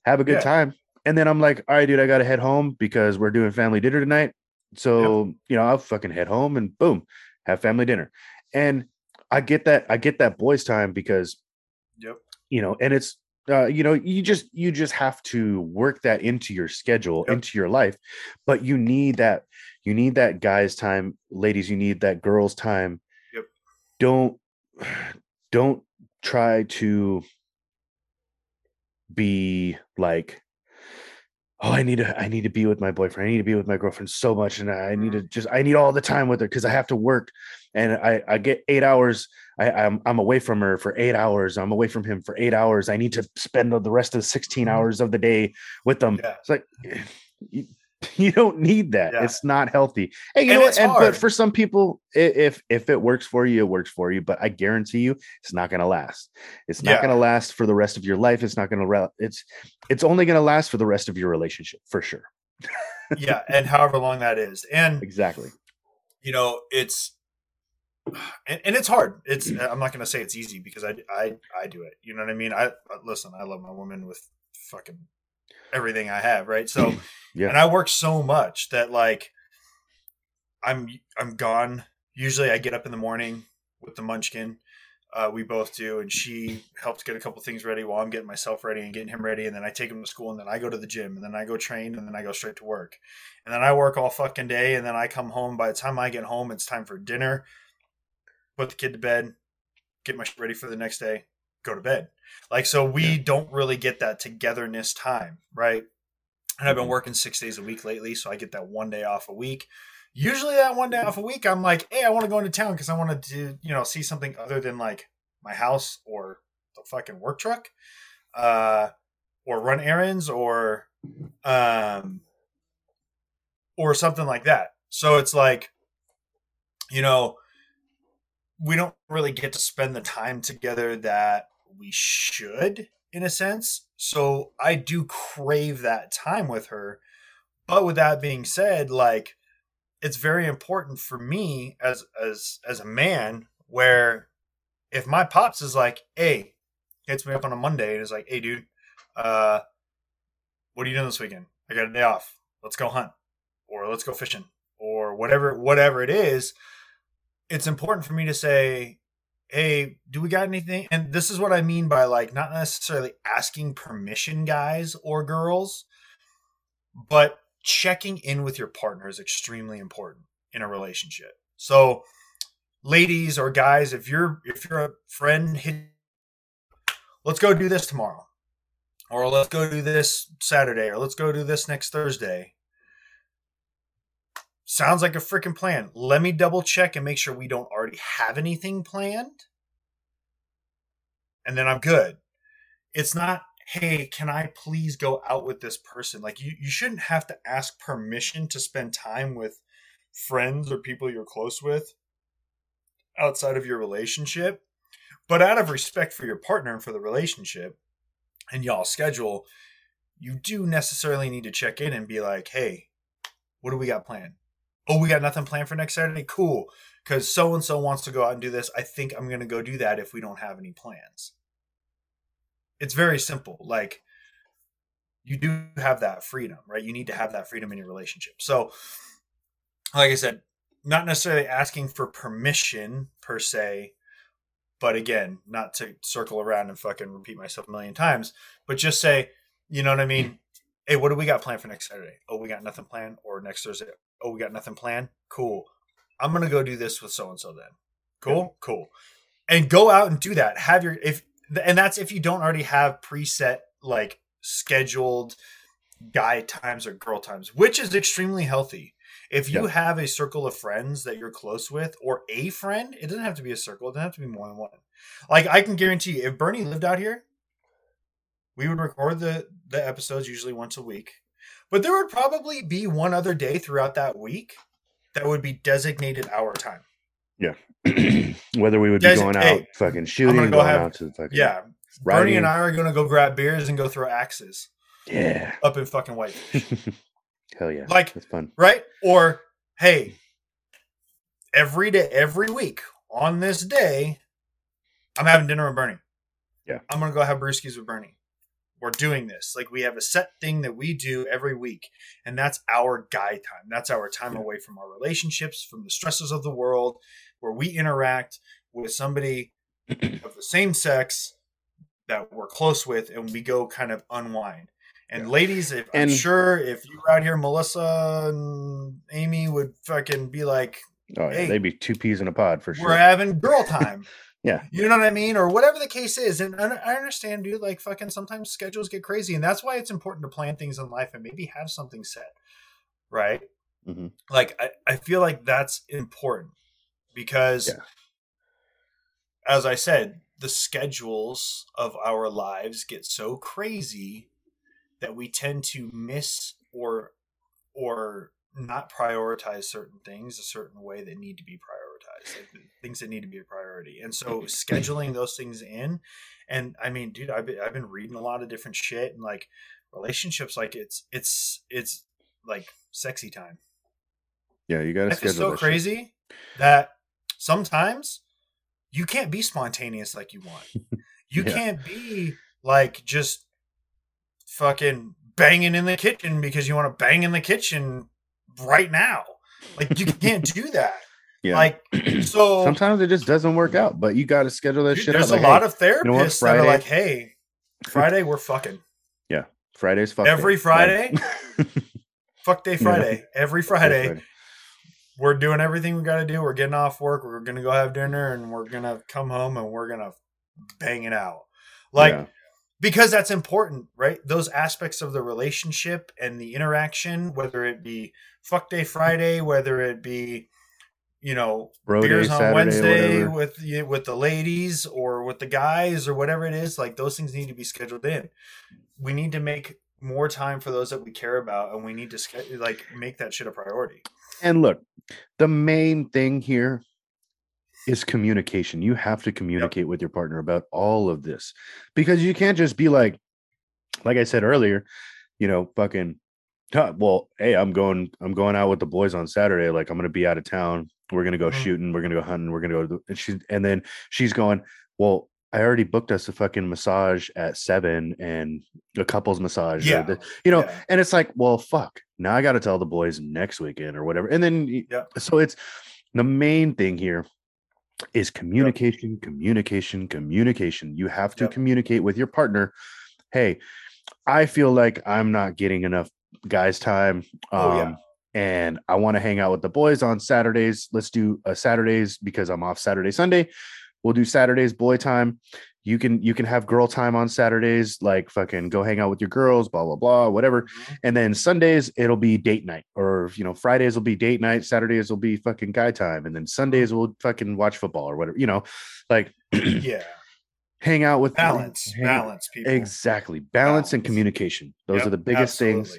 have a good Yeah. time. And then I'm like, all right, dude, I gotta head home because we're doing family dinner tonight. So, you know, I'll fucking head home and boom, have family dinner. And I get that, I get that boys' time because Yep. you know, and it's uh, you know you just you just have to work that into your schedule Yep. into your life but you need that you need that guys time ladies you need that girls time Yep. Don't don't try to be like oh i need to i need to be with my boyfriend i need to be with my girlfriend so much and i need to just i need all the time with her because i have to work and i i get eight hours I, I'm I'm away from her for eight hours. I'm away from him for eight hours. I need to spend the rest of the 16 Mhm. hours of the day with them. Yeah. It's like <laughs> you, don't need that. Yeah. It's not healthy. Hey, you And know what? And but for some people, if if it works for you, it works for you. But I guarantee you, it's not gonna last. It's not Yeah. gonna last for the rest of your life. It's not gonna. Re- it's it's only gonna last for the rest of your relationship for sure. yeah, and however long that is, and Exactly. you know, it's and, and it's hard. It's I'm not going to say it's easy because I I I do it. You know what I mean? I listen. I love my woman with fucking everything I have, right? So, <clears throat> Yeah. and I work so much that like I'm I'm gone. Usually, I get up in the morning with the Munchkin. Uh, we both do, and she helps get a couple things ready while I'm getting myself ready and getting him ready, and then I take him to school, and then I go to the gym, and then I go train, and then I go straight to work, and then I work all fucking day, and then I come home. By the time I get home, it's time for dinner. Put the kid to bed, get my shit ready for the next day, go to bed. Like so, we don't really get that togetherness time, right? And I've been Mhm. working six days a week lately, so I get that one day off a week. Usually, that one day off a week, I'm like, hey, I want to go into town because I want to, do you know, see something other than like my house or the fucking work truck, uh, or run errands or, um, or something like that. So it's like, you know, we don't really get to spend the time together that we should in a sense. So I do crave that time with her. But with that being said, like it's very important for me as as as a man where if my pops is like, "Hey, hits me up on a Monday and is like, "Hey dude, uh what are you doing this weekend? I got a day off. Let's go hunt or let's go fishing or whatever whatever it is." It's important for me to say, hey, do we got anything? And this is what I mean by like not necessarily asking permission, guys or girls, but checking in with your partner is extremely important in a relationship. So, ladies or guys, if you're if you're a friend, hit, let's go do this tomorrow, or let's go do this Saturday, or let's go do this next Thursday. Sounds like a freaking plan. Let me double check and make sure we don't already have anything planned. And then I'm good. It's not, hey, can I please go out with this person? Like, you, you shouldn't have to ask permission to spend time with friends or people you're close with outside of your relationship. But out of respect for your partner and for the relationship and y'all's schedule, you do necessarily need to check in and be like, hey, what do we got planned? Oh, we got nothing planned for next Saturday? Cool. Because so and so wants to go out and do this. I think I'm going to go do that if we don't have any plans. It's very simple. Like, you do have that freedom, right? You need to have that freedom in your relationship. So, like I said, not necessarily asking for permission per se, but again, not to circle around and fucking repeat myself a million times, but just say, you know what I mean? Hey, what do we got planned for next Saturday? Oh, we got nothing planned. Or next Thursday? Oh, we got nothing planned. Cool. I'm gonna go do this with so and so then. Cool, cool. And go out and do that. Have your if and that's if you don't already have preset like scheduled guy times or girl times, which is extremely healthy. If you Yeah. have a circle of friends that you're close with, or a friend, it doesn't have to be a circle, it doesn't have to be more than one. Like I can guarantee you, if Bernie lived out here, we would record the the episodes usually once a week. But there would probably be one other day throughout that week that would be designated our time. Yeah. <clears throat> Whether we would Guys, be going out hey, fucking shooting, go going have- out to the fucking Yeah. riding. Bernie and I are gonna go grab beers and go throw axes Yeah. up in fucking Whitefish. <laughs> Hell yeah. Like That's fun. right? Or hey, every day, every week on this day, I'm having dinner with Bernie. Yeah. I'm gonna go have brewskis with Bernie. We're doing this. Like we have a set thing that we do every week, and that's our guy time. That's our time away from our relationships, from the stresses of the world, where we interact with somebody <clears throat> of the same sex that we're close with and we go kind of unwind. And Yeah. ladies, if And- I'm sure if you were out here, Melissa and Amy would fucking be like, Oh, yeah, Hey, they'd be two peas in a pod for sure." we're having girl <laughs> time. Yeah. You know what I mean? Or whatever the case is. And I I understand, dude, like fucking sometimes schedules get crazy. And that's why it's important to plan things in life and maybe have something set. Right? Mhm. Like, I, I feel like that's important because, Yeah. as I said, the schedules of our lives get so crazy that we tend to miss or or not prioritize certain things a certain way that need to be prioritized like things that need to be a priority and so scheduling those things in and i mean dude I've been, I've been reading a lot of different shit and like relationships like it's it's it's like sexy time Yeah, you got to life schedule is so that shit. crazy that sometimes you can't be spontaneous like you want. <laughs> You Yeah. can't be like just fucking banging in the kitchen because you want to bang in the kitchen right now. Like you can't do that. Yeah. Like <clears throat> so Sometimes it just doesn't work out, but you got to schedule that dude, shit there's out. a Like, lot hey, of therapists know what? that are like, "Hey, Friday we're fucking. Yeah. Friday's fuck Every day. Friday? <laughs> Fuck day Yeah. Friday. Every Friday Friday. we're doing everything we got to do. We're getting off work. We're gonna go have dinner, and we're gonna come home and we're gonna bang it out. Like Yeah. because that's important, right? Those aspects of the relationship and the interaction, whether it be fuck day Friday, whether it be you know Bro day, beers on Saturday, Wednesday whatever. with the- with the ladies or with the guys or whatever it is, like those things need to be scheduled in. We need to make more time for those that we care about, and we need to like make that shit a priority. And look, the main thing here is communication. You have to communicate with your partner about all of this because you can't just be like, like I said earlier, you know, fucking, well, hey, I'm going, I'm going out with the boys on Saturday. Like, I'm going to be out of town. We're going to go Mhm. shooting. We're going to go hunting. We're going to go to the, and she's, and then she's going, well, I already booked us a fucking massage at seven and a couple's massage. Yeah. the- you know, Yeah. and it's like, well, fuck. Now I got to tell the boys next weekend or whatever. And then, Yeah. so it's the main thing here is communication, communication, communication. You have to Yep. communicate with your partner. Hey, I feel like I'm not getting enough guys' time. Um, Oh, yeah. And I want to hang out with the boys on Saturdays. Let's do a Saturdays because I'm off Saturday, Sunday. We'll do Saturdays boy time. You can you can have girl time on Saturdays, like fucking go hang out with your girls, blah blah blah, whatever. Mhm. And then Sundays it'll be date night, or you know Fridays will be date night, Saturdays will be fucking guy time, and then Sundays we'll fucking watch football or whatever. You know, like <clears throat> Yeah. hang out with balance balance people Exactly, balance and communication. Those Yep, are the biggest things.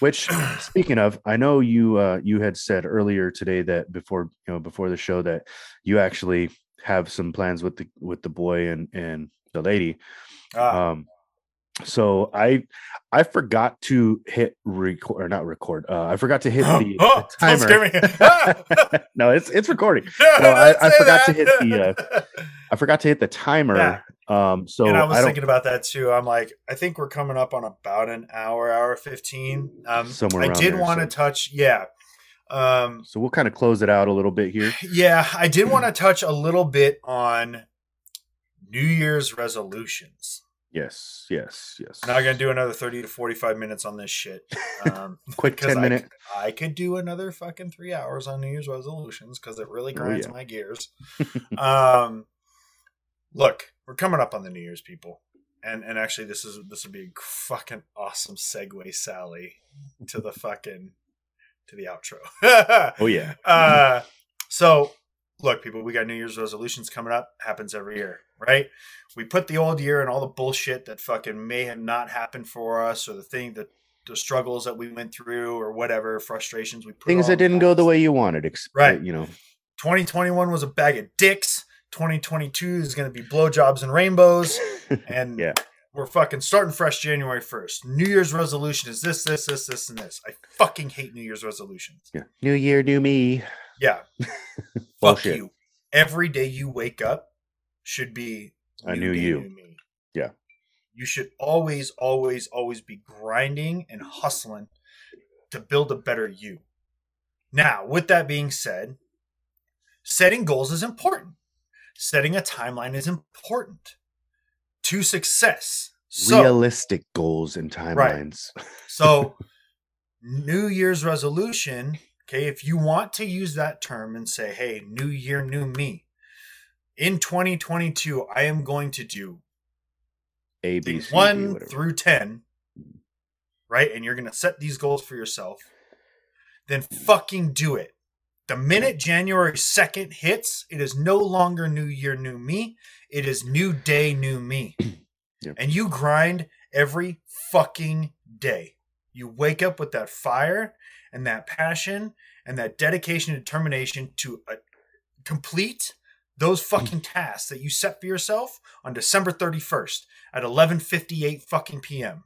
Which, speaking of, I know you uh, you had said earlier today that before you know before the show that you actually have some plans with the with the boy and and the lady. Ah, Um, so I I forgot to hit record or not record. Uh, I forgot to hit the, <gasps> the oh, don't timer. <laughs> No, it's it's recording. <laughs> No, No, I- I forgot to hit the, <laughs> I forgot to hit the timer. Yeah. Um, so and I was don't thinking about that too. I'm like, I think we're coming up on about an hour, hour fifteen. Um, Somewhere I did want to so- touch, yeah, um, so we'll kind of close it out a little bit here. yeah. I did want <clears throat> to touch a little bit on New Year's resolutions. Yes, yes, yes. I'm not gonna do another thirty to forty-five minutes on this shit. <laughs> Um, Quick ten I minute. I could do another fucking three hours on New Year's resolutions because it really Oh, grinds yeah. my gears. <laughs> um, look, we're coming up on the New Year's, people, and and actually, this is this would be a fucking awesome segue, Sally, to the fucking to the outro. <laughs> Oh yeah. uh, so look, people, we got New Year's resolutions coming up. Happens every year, right? We put the old year and all the bullshit that fucking may have not happened for us, or the thing that the struggles that we went through, or whatever frustrations we put. Things that didn't go the way you wanted. Ex- uh, Right. You know. 2021 was a bag of dicks. 2022 is going to be blowjobs and rainbows, <laughs> and Yeah. we're fucking starting fresh January 1st. New Year's resolution is this, this, this, this, and this. I fucking hate New Year's resolutions. Yeah. New year, new me. Yeah. <laughs> Fuck Bullshit. you. Every day you wake up should be A new you. me. Yeah. You should always, always, always be grinding and hustling to build a better you. Now, with that being said, setting goals is important. Setting a timeline is important. to success. So, Realistic goals and timelines. <laughs> so New Year's resolution, okay, if you want to use that term and say, hey, new year, new me, in 2022, I am going to do A, B, C, one through 10, right? And you're going to set these goals for yourself, then fucking do it. The minute January 2nd hits, it is no longer new year, new me. It is new day, new me. <clears throat> Yep. And you grind every fucking day. You wake up with that fire and that passion and that dedication and determination to uh, complete those fucking tasks that you set for yourself on December 31st at 11:58 fucking p.m.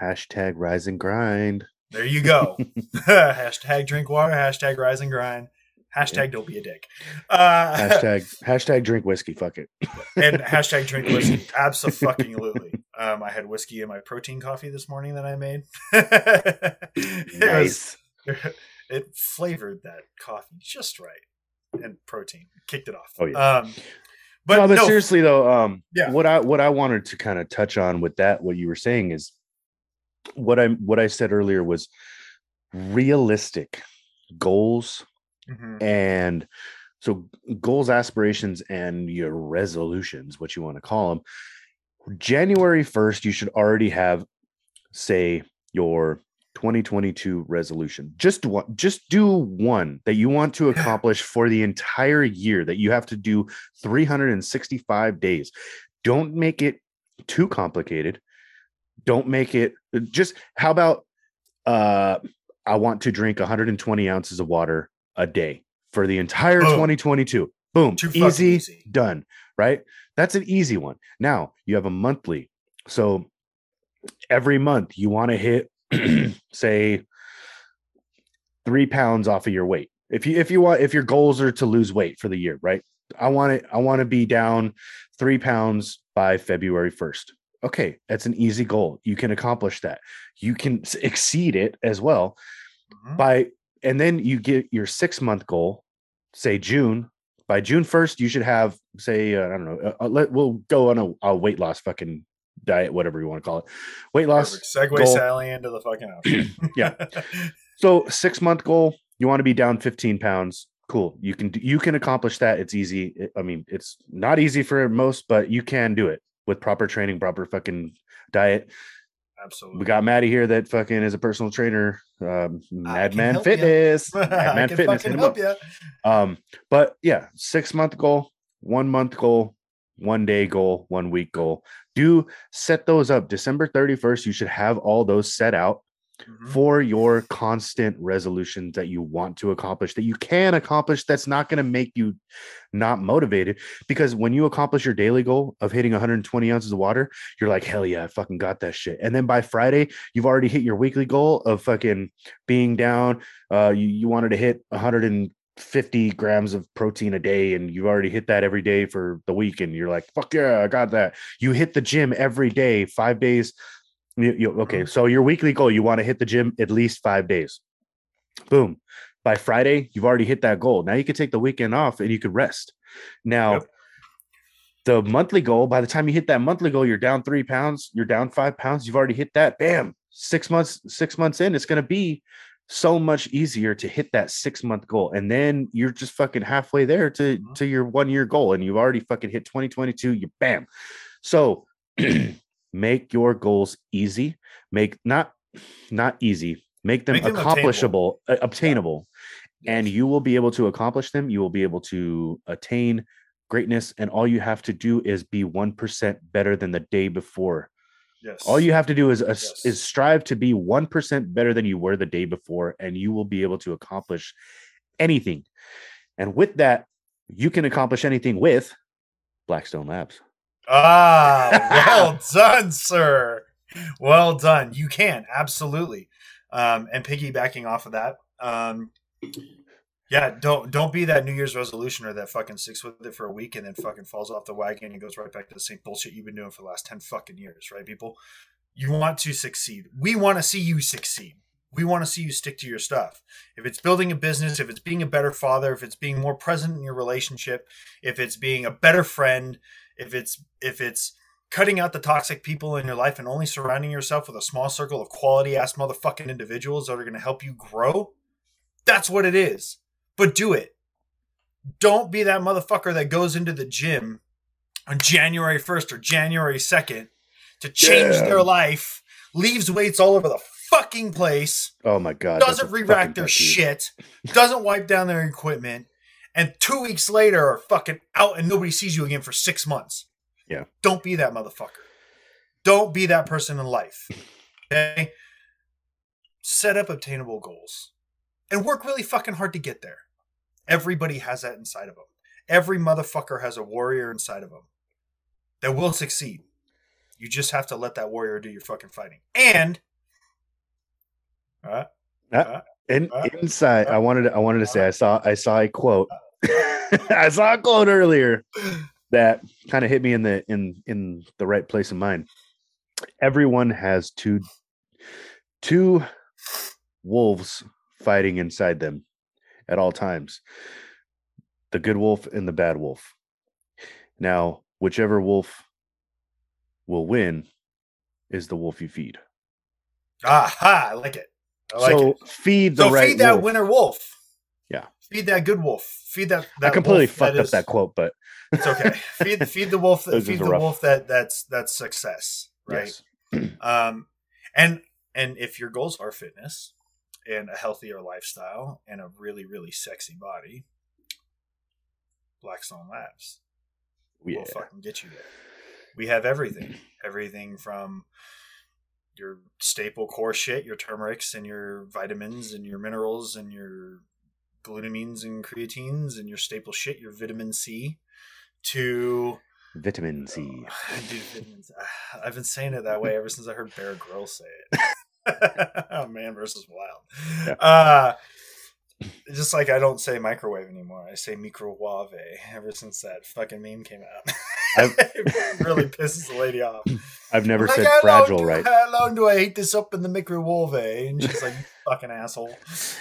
Hashtag rise and grind. There you go. <laughs> <laughs> hashtag drink water. Hashtag rise and grind. Hashtag don't be a dick. Uh, Hashtag <laughs> hashtag drink whiskey. Fuck it. and hashtag drink whiskey. Absolutely. Um, I had whiskey in my protein coffee this morning that I made. it, Nice. was, it flavored that coffee just right, and protein kicked it off. Oh, yeah. Um, but no, but no, seriously though, um, Yeah. what I what I wanted to kind of touch on with that, what you were saying is, what I what I said earlier was realistic goals Mhm. and so goals, aspirations, and your resolutions, what you want to call them. January first, you should already have, say, your 2022 resolution. Just one, just do one that you want to accomplish for the entire year that you have to do 365 days. Don't make it too complicated. Don't make it just how about uh I want to drink 120 ounces of water a day for the entire Boom. 2022. Boom. Easy, easy. done. Right? That's an easy one. Now you have a monthly. So every month you want to hit <clears throat> say three pounds off of your weight. If you if you want if your goals are to lose weight for the year, right? I want it, I want to be down three pounds by February 1st. Okay, that's an easy goal. You can accomplish that. You can exceed it as well Mhm. by and then you get your six month goal say june by june 1st you should have say uh, i don't know uh, uh, let, we'll go on a, a weight loss fucking diet whatever you want to call it weight loss Perfect. Segue goal. Sally into the fucking. <clears throat> Yeah. <laughs> so six month goal you want to be down 15 pounds cool you can you can accomplish that it's easy i mean it's not easy for most but you can do it with proper training proper fucking diet Absolutely. we got Maddie here that fucking is a personal trainer um madman fitness <laughs> madman fitness hit him up. you. Um, but yeah, six month goal, one month goal, one day goal, one week goal. Do set those up. December 31st, you should have all those set out Mhm. for your constant resolutions that you want to accomplish, that you can accomplish. That's not going to make you not motivated because when you accomplish your daily goal of hitting 120 ounces of water, you're like, hell yeah, I fucking got that shit. And then by Friday, you've already hit your weekly goal of fucking being down. Uh, you, you wanted to hit 150 grams of protein a day, and you've already hit that every day for the week. And you're like, fuck yeah, I got that. You hit the gym every day, five days. You, you, okay, mm-hmm. so your weekly goal, you want to hit the gym at least five days. Boom. By Friday, you've already hit that goal. Now you can take the weekend off and you could rest. Now, Yep. the monthly goal, by the time you hit that monthly goal, you're down three pounds, you're down five pounds, you've already hit that. Bam. Six months, six months in, it's gonna be so much easier to hit that six month goal. And then you're just fucking halfway there to, Mhm. to your one year goal. And you've already fucking hit 2022. You bam. So <clears throat> make your goals easy. Make not not easy, make them Make them accomplishable, uh, obtainable and you will be able to accomplish them. You will be able to attain greatness, and all you have to do is be one percent better than the day before. Yes. All you have to do is uh, Yes. is strive to be one percent better than you were the day before, and you will be able to accomplish anything. And with that, you can accomplish anything with Blackstone Labs. Ah, well <laughs> done, sir. Well done. You can absolutely. Um, and piggybacking off of that, um, yeah, don't don't be that New Year's resolution or that fucking sticks with it for a week and then fucking falls off the wagon and goes right back to the same bullshit you've been doing for the last ten fucking years, right, people? You want to succeed. We want to see you succeed. We want to see you stick to your stuff. If it's building a business, if it's being a better father, if it's being more present in your relationship, if it's being a better friend, if it's if it's cutting out the toxic people in your life and only surrounding yourself with a small circle of quality ass motherfucking individuals that are going to help you grow, that's what it is. But do it. Don't be that motherfucker that goes into the gym on January 1st or January 2nd to change Yeah. their life, leaves weights all over the fucking place, Oh my god. doesn't a re-rack their shit, <laughs> doesn't wipe down their equipment, and two weeks later are fucking out and nobody sees you again for six months. Yeah. Don't be that motherfucker. Don't be that person in life. Okay? Set up obtainable goals and work really fucking hard to get there. Everybody has that inside of them. Every motherfucker has a warrior inside of them that will succeed. You just have to let that warrior do your fucking fighting. And, uh, And Uh, inside, I wanted to, I wanted to say I saw I saw a quote. <laughs> I saw a quote earlier that kind of hit me in the in in the right place of mind. Everyone has two two wolves fighting inside them at all times. The good wolf and the bad wolf. Now, whichever wolf will win is the wolf you feed. aha, I like it. I like so it. feed the So right feed that wolf. winner wolf. Yeah. Feed that good wolf. Feed that. I completely fucked up is- that quote, but It's okay. <laughs> feed feed the wolf. Feed the rough. wolf that that's that's success, right? yes. <clears throat> Um, and and if your goals are fitness and a healthier lifestyle and a really really sexy body, Blackstone Labs Yeah. will fucking get you there. We have everything, everything from your staple core shit, your turmerics and your vitamins and your minerals and your glutamines and creatines and your staple shit, your vitamin C, to Vitamin C. <sighs> Dude, vitamins. <sighs> I've been saying it that way ever since I heard Bear Grylls say it. <laughs> oh, <laughs> man versus wild. Yeah. Uh, just like I don't say microwave anymore, I say microwave. Ever since that fucking meme came out, <laughs> it really pisses the lady off. I've never Like, said fragile do- right. How long do I heat this up in the microwave? And she's like, "Fucking asshole."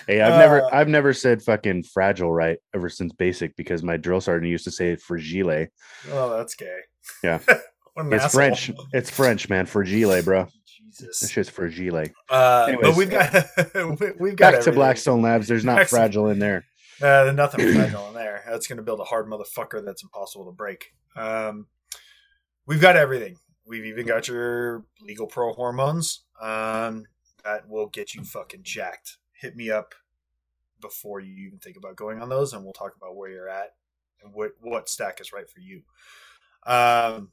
Hey, I've never Uh, I've never said fucking fragile right ever since basic because my drill sergeant used to say fragile. Oh, that's gay. Yeah. <laughs> It's asshole. French. It's French, man. Fragile, bro. Jesus. This shit's fragile. Uh, but we've got <laughs> we- we've got Back to. Blackstone Labs. There's not fragile in there. Uh, there's nothing fragile in there. That's going to build a hard motherfucker that's impossible to break. Um, we've got everything. We've even got your legal pro hormones um, that will get you fucking jacked. Hit me up before you even think about going on those, and we'll talk about where you're at and what what stack is right for you. Um,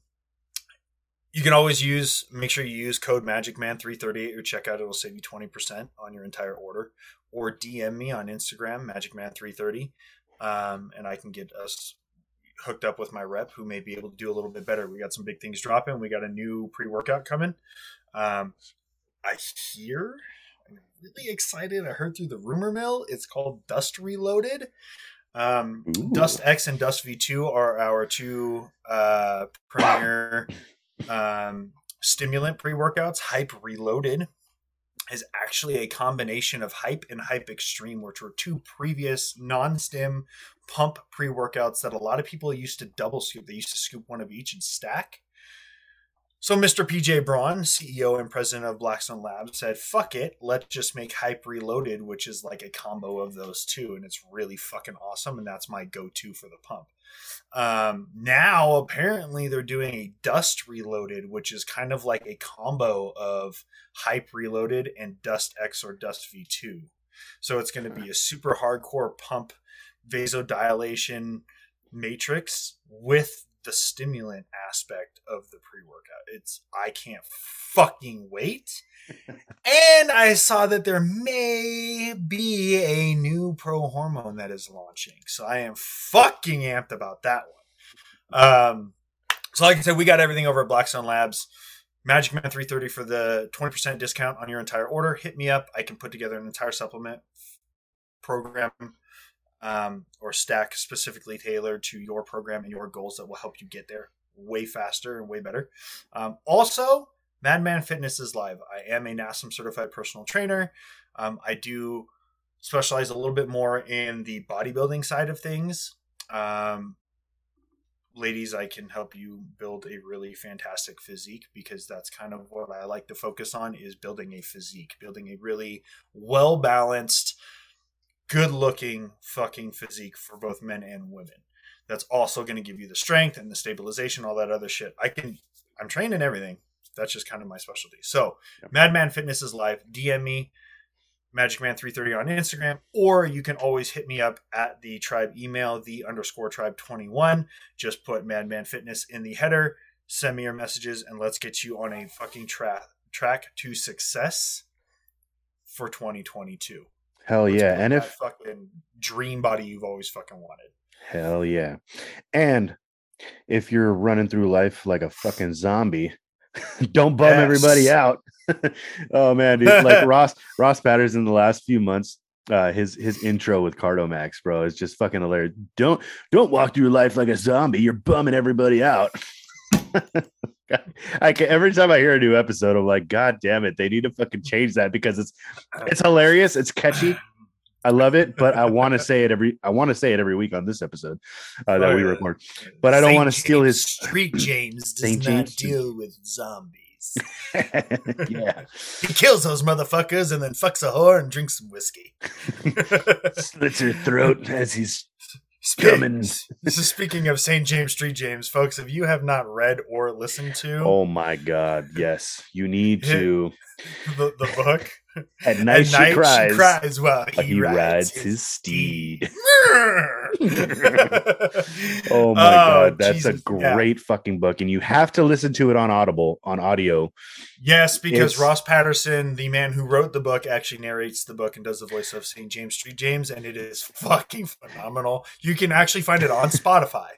you can always use make sure you use code magicman330 at your checkout. It'll save you 20% on your entire order. Or dm me on instagram magicman330 um, and i can get us hooked up with my rep who may be able to do a little bit better. We got some big things dropping. We got a new pre-workout coming. Um, i hear i'm really excited. I heard through the rumor mill it's called dust reloaded. Um, Ooh. Dust X and Dust V2 are our two uh, <coughs> premier um, stimulant pre workouts. Hype Reloaded is actually a combination of Hype and Hype Extreme, which were two previous non stim pump pre workouts that a lot of people used to double scoop. They used to scoop one of each and stack. So Mr. PJ Braun, CEO and president of Blackstone Labs, said, "Fuck it, let's just make Hype Reloaded, which is like a combo of those two, and it's really fucking awesome, and that's my go-to for the pump." Um, now apparently they're doing a Dust Reloaded, which is kind of like a combo of Hype Reloaded and Dust X or Dust V2. So it's going to be a super hardcore pump vasodilation matrix with the stimulant aspect of the pre-workout. It's I can't fucking wait. <laughs> and I saw that there may be a new pro hormone that is launching. So I am fucking amped about that one. Um so like I said, we got everything over at Blackstone Labs. Magic Man 330 for the 20% discount on your entire order. Hit me up. I can put together an entire supplement program um, or stack specifically tailored to your program and your goals that will help you get there way faster and way better. Um, also, Madman Fitness is live. I am a NASM certified personal trainer. Um, I do specialize a little bit more in the bodybuilding side of things. Um, ladies, I can help you build a really fantastic physique because that's kind of what I like to focus on is building a physique, building a really well balanced, good looking fucking physique for both men and women. That's also going to give you the strength and the stabilization, all that other shit. I can, I'm trained in everything. That's just kind of my specialty. So, Yep. Madman Fitness is live. DM me, MagicMan330 on Instagram, or you can always hit me up at the tribe email, the underscore tribe 21. Just put Madman Fitness in the header, send me your messages, and let's get you on a fucking tra- track to success for 2022. Hell yeah. And if fucking dream body you've always fucking wanted. hell yeah. And if you're running through life like a fucking zombie, <laughs> don't bum everybody out. <laughs> oh man, dude, like <laughs> Ross Ross Patterson in the last few months. Uh, his his intro with Cardomax, bro, is just fucking hilarious. Don't don't walk through life like a zombie. You're bumming everybody out. <laughs> I can, every time I hear a new episode, I'm like, God damn it, they need to fucking change that because it's it's hilarious, it's catchy, I love it, but I want to <laughs> say it every I want to say it every week on this episode uh, that we Oh, record. But I don't wanna steal his- St. James does Saint not James- deal with zombies. <laughs> yeah, He kills those motherfuckers and then fucks a whore and drinks some whiskey. slits her throat as he's Speak- This is speaking of St. James St. James, folks. If you have not read or listened to Oh my god, yes, you need <laughs> to. the, the book, At night, at she, night cries, she cries while but he, rides, his steed. oh <laughs> Oh my oh, god, that's Jesus, a yeah. great fucking book, and you have to listen to it on Audible on audio. Yes, because It's- Ross Patterson, the man who wrote the book, actually narrates the book and does the voice of St. James St. James, and it is fucking phenomenal. You can actually find it on Spotify. <laughs>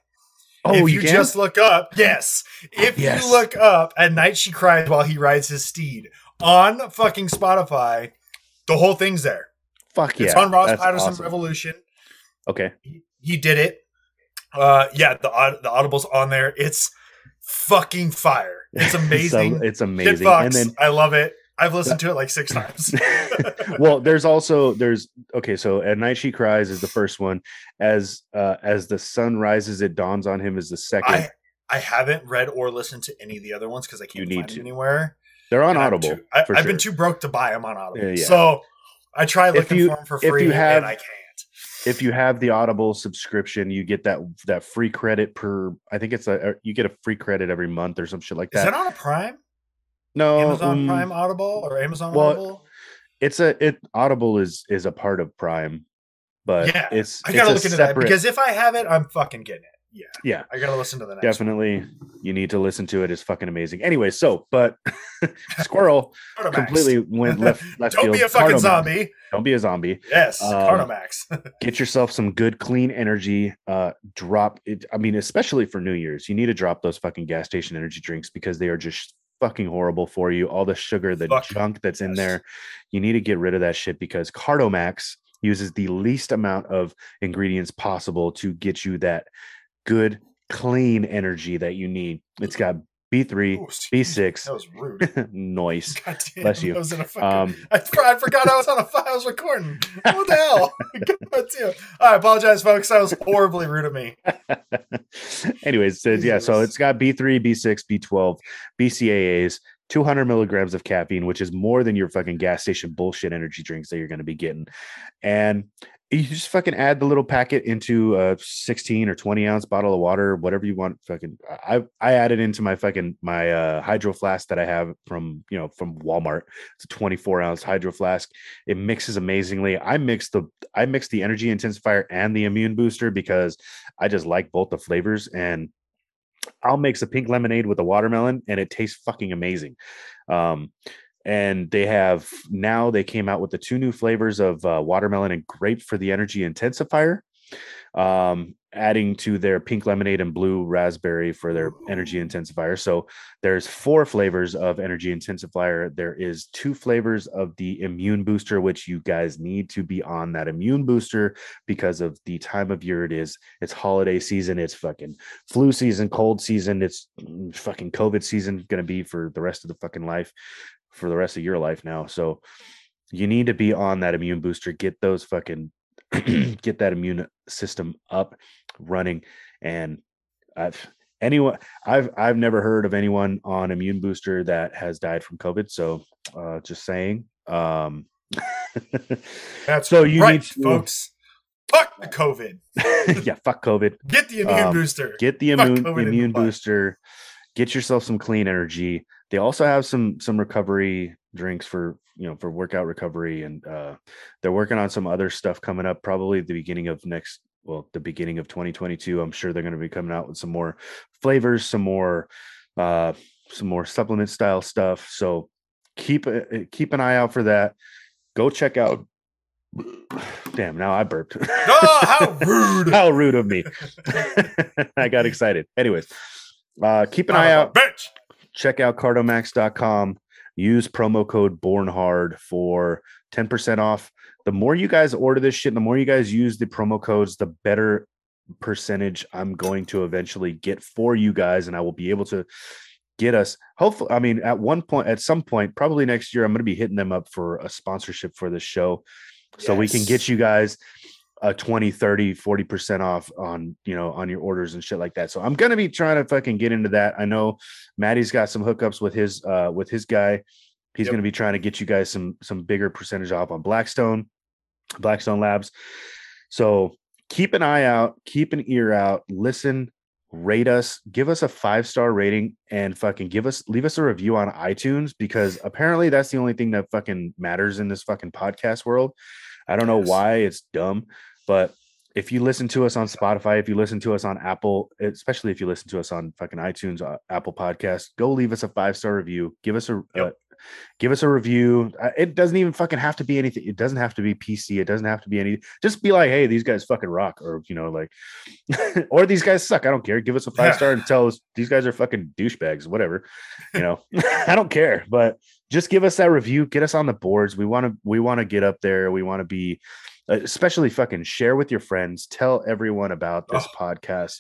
Oh, if you, you, just look up, yes. If Yes. you look up "At Night She Cries While He Rides His Steed" on fucking Spotify, the whole thing's there. fuck yeah, it's on Ross that's Patterson awesome. Revolution. Okay, He, he did it. Uh, yeah, the the audible's on there. It's fucking fire. <laughs> It's So, amazing. it's amazing, and then I love it. I've listened to it like six times. <laughs> well there's also there's okay so at night she cries is the first one as uh as the sun rises it dawns on him is the second I I haven't read or listened to any of the other ones because I can't You need find to. anywhere. They're on And audible too- I, for I've been too broke to buy them on Audible. Yeah, yeah. So I try looking you- for them for if you free, have- and I can't. if you have the audible subscription you get that that free credit per i think it's a you get a free credit every month or some shit like Is that that on a Prime? no Amazon um, Prime Audible or Amazon well, Audible? it's a it audible is is a part of prime but Yeah, it's I gotta it's look into that because if I have it, I'm fucking getting it. Yeah, yeah I gotta listen to the next. definitely you need to listen to it it's fucking amazing anyway so but <laughs> squirrel completely went <laughs> left left Don't field. be a fucking Cardomax. zombie. Don't be a zombie. Yes, Um, Cardomax. <laughs> Get yourself some good clean energy. Uh drop it. I mean, especially for New Year's, you need to drop those fucking gas station energy drinks because they are just fucking horrible for you. All the sugar, the Fuck, junk that's in there. You need to get rid of that shit because Cardomax uses the least amount of ingredients possible to get you that good clean energy that you need. It's got B3, Ooh, B6, That was rude. <laughs> noise. Bless you. I was in a fucking. Um I, I forgot I was on a. fi- I was recording. What the hell? <laughs> <laughs> God. I apologize, folks. That was horribly rude of me. Anyways, so, yeah, so it's got B3, B6, B12, BCAAs, 200 milligrams of caffeine, which is more than your fucking gas station bullshit energy drinks that you're going to be getting. And you just fucking add the little packet into a 16 or 20 ounce bottle of water, whatever you want. Fucking, I I added into my fucking my uh, hydro flask that I have from you know from Walmart. It's a 24 ounce hydro flask. It mixes amazingly. I mix the I mix the energy intensifier and the immune booster because I just like both the flavors and I'll mix a pink lemonade with a watermelon and it tastes fucking amazing. Um, and they have now they came out with the two new flavors of uh, watermelon and grape for the energy intensifier. Um, adding to their pink lemonade and blue raspberry for their energy intensifier. So there's four flavors of energy intensifier. There is two flavors of the immune booster, which you guys need to be on that immune booster because of the time of year it is. It's holiday season. It's fucking flu season, cold season. It's mm, fucking COVID season going to be for the rest of the fucking life, for the rest of your life now. So you need to be on that immune booster. Get those fucking <clears throat> get that immune system up running and I've anyone I've I've never heard of anyone on immune booster that has died from COVID. So uh, just saying. Um, <laughs> That's so you right, need to, folks. Fuck the COVID. <laughs> yeah, fuck COVID. Get the immune Um, booster. Get the immune the immune booster. Get yourself some clean energy. They also have some some recovery drinks for you know for workout recovery, and uh, they're working on some other stuff coming up. Probably the beginning of next, well, the beginning of 2022. I'm sure they're going to be coming out with some more flavors, some more uh, some more supplement style stuff. So keep a- keep an eye out for that. Go check out. <sighs> Damn, now I burped. oh, how <laughs> rude. How rude of me. <laughs> I got excited. Anyways, uh, keep an Son eye out. Bitch. Check out cardomax.com. Use promo code BORNHARD for 10% off. The more you guys order this shit, the more you guys use the promo codes, the better percentage I'm going to eventually get for you guys. And I will be able to get us hopefully i mean at one point at some point probably next year i'm going to be hitting them up for a sponsorship for this show so we can get you guys a 20 30 40% off on you know on your orders and shit like that. So i'm going to be trying to fucking get into that. I know maddie's got some hookups with his uh with his guy. He's Yep. going to be trying to get you guys some some bigger percentage off on blackstone blackstone labs. So keep an eye out keep an ear out listen rate us give us a five star rating and fucking give us leave us a review on itunes because apparently that's the only thing that fucking matters in this fucking podcast world. I don't know Yes. why it's dumb but if you listen to us on spotify if you listen to us on apple especially if you listen to us on fucking itunes uh, apple podcast go leave us a five star review. Give us a Yep. uh, give us a review. Uh, it doesn't even fucking have to be anything. It doesn't have to be pc it doesn't have to be any just be like hey these guys fucking rock or you know like <laughs> or these guys suck. I don't care. Give us a five star and tell us these guys are fucking douchebags whatever you know. <laughs> I don't care but just give us that review. Get us on the boards. We want to we want to get up there. We want to be uh, Uh, especially fucking share with your friends tell everyone about this Oh. podcast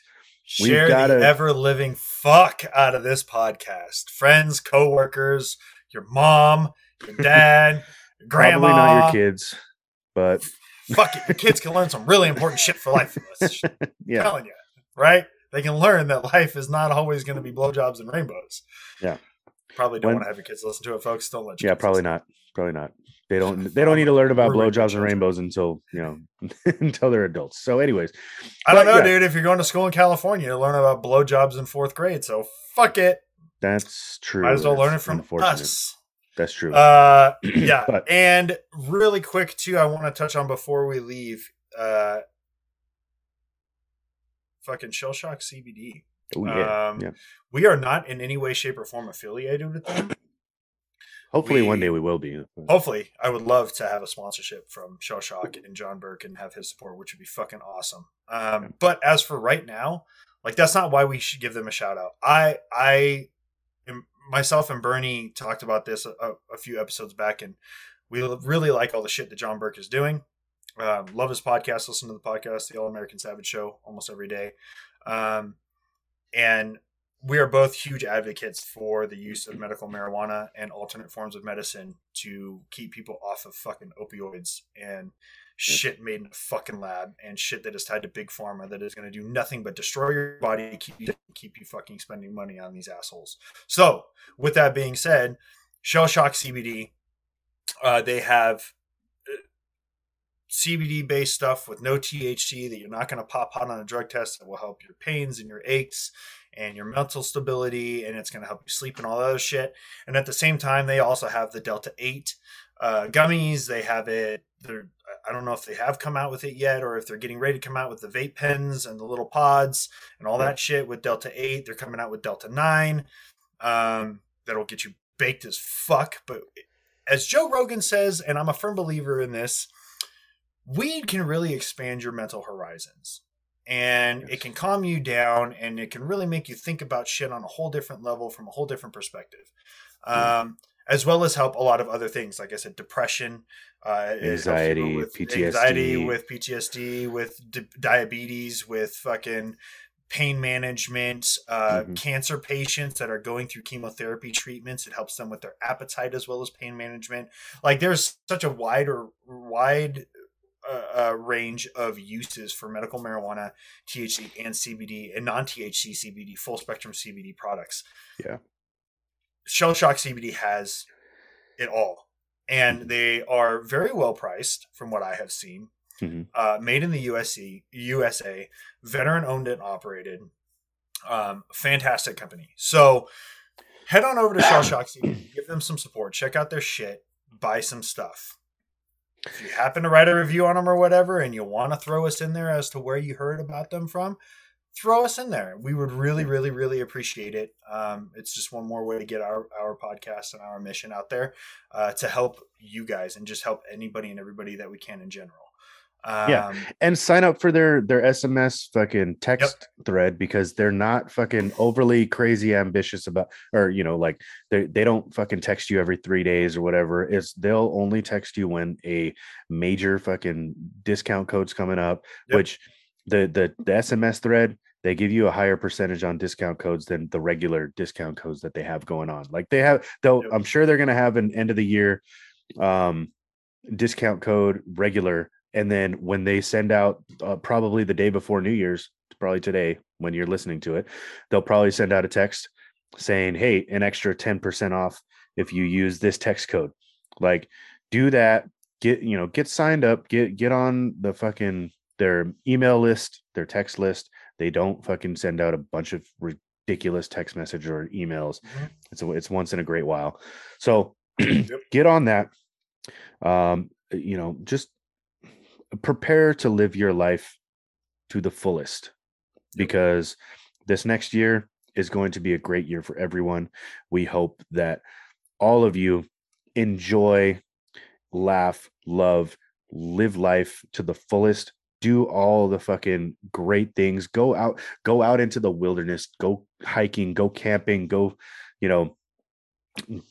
We've Share gotta- the ever living fuck out of this podcast. Friends, coworkers, your mom, your <laughs> dad, your grandma. probably not your kids but <laughs> Fuck it. Your kids can learn some really important shit for life from. <laughs> I'm yeah telling you, right? They can learn that life is not always going to be blowjobs and rainbows. Yeah. Probably don't When- want to have your kids listen to it, folks. Don't let yeah probably not probably not they don't they don't need to learn about blowjobs and rainbows until you know <laughs> until they're adults so anyways I don't But, know, yeah. dude. If you're going to school in California, you learn about blowjobs in fourth grade. So fuck it. that's true Might as well learn it from us. that's true Uh, <clears throat> yeah. But- and really quick too, I want to touch on before we leave. Uh, fucking shell shock CBD. Oh yeah um, yeah. We are not in any way, shape, or form affiliated with them. hopefully one day we will be Hopefully, I would love to have a sponsorship from Shell Shock and John Burke and have his support, which would be fucking awesome. Um, but as for right now, like that's not why we should give them a shout out. I, I, am, myself and Bernie talked about this a, a few episodes back, and we really like all the shit that John Burke is doing. Um, love his podcast. Listen to the podcast, the All American Savage Show, almost every day. Um, and we are both huge advocates for the use of medical marijuana and alternate forms of medicine to keep people off of fucking opioids and shit made in a fucking lab and shit that is tied to big pharma that is going to do nothing but destroy your body keep you keep you fucking spending money on these assholes. So with that being said shell shock cbd uh, they have CBD based stuff with no THC that you're not going to pop out on a drug test that will help your pains and your aches and your mental stability and it's going to help you sleep and all that other shit. And at the same time, they also have the Delta 8 uh, gummies. They have it. They're, I don't know if they have come out with it yet or if they're getting ready to come out with the vape pens and the little pods and all that shit with Delta 8. They're coming out with Delta 9. Um, that'll get you baked as fuck. But as Joe Rogan says, and I'm a firm believer in this, weed can really expand your mental horizons and Yes. it can calm you down and it can really make you think about shit on a whole different level from a whole different perspective um, as well as help a lot of other things like i said depression uh, it helps people Anxiety, with PTSD. anxiety with ptsd with di- diabetes with fucking pain management uh, Mhm. cancer patients that are going through chemotherapy treatments it helps them with their appetite as well as pain management like there's such a wider wide uh, uh, range of uses for medical marijuana, THC, and CBD, and non THC CBD, full spectrum CBD products. Yeah. Shell Shock CBD has it all. And they are very well priced from what I have seen. Mhm. Uh, made in the USC, USA, veteran owned and operated. Um, fantastic company. So head on over to Shell Shock CBD, give them some support, check out their shit, buy some stuff. If you happen to write a review on them or whatever, and you want to throw us in there as to where you heard about them from, throw us in there. We would really, really, really appreciate it. Um, it's just one more way to get our our podcast and our mission out there uh, to help you guys and just help anybody and everybody that we can in general. Um, Yeah. and sign up for their their SMS fucking text thread because they're not fucking overly crazy ambitious about or you know like they they don't fucking text you every 3 days or whatever it's they'll only text you when a major fucking discount code's coming up Yep. which the the the SMS thread they give you a higher percentage on discount codes than the regular discount codes that they have going on like they have Yep. I'm sure they're going to have an end of the year um discount code regular and then when they send out uh, probably the day before new year's probably today when you're listening to it they'll probably send out a text saying hey an extra 10% off if you use this text code. Like do that get you know get signed up get get on the fucking their email list their text list. They don't fucking send out a bunch of ridiculous text message or emails. Mhm. it's a, it's once in a great while. So <clears throat> get on that. Um you know just prepare to live your life to the fullest because this next year is going to be a great year for everyone. We hope that all of you enjoy laugh love live life to the fullest. Do all the fucking great things. Go out go out into the wilderness. Go hiking go camping go you know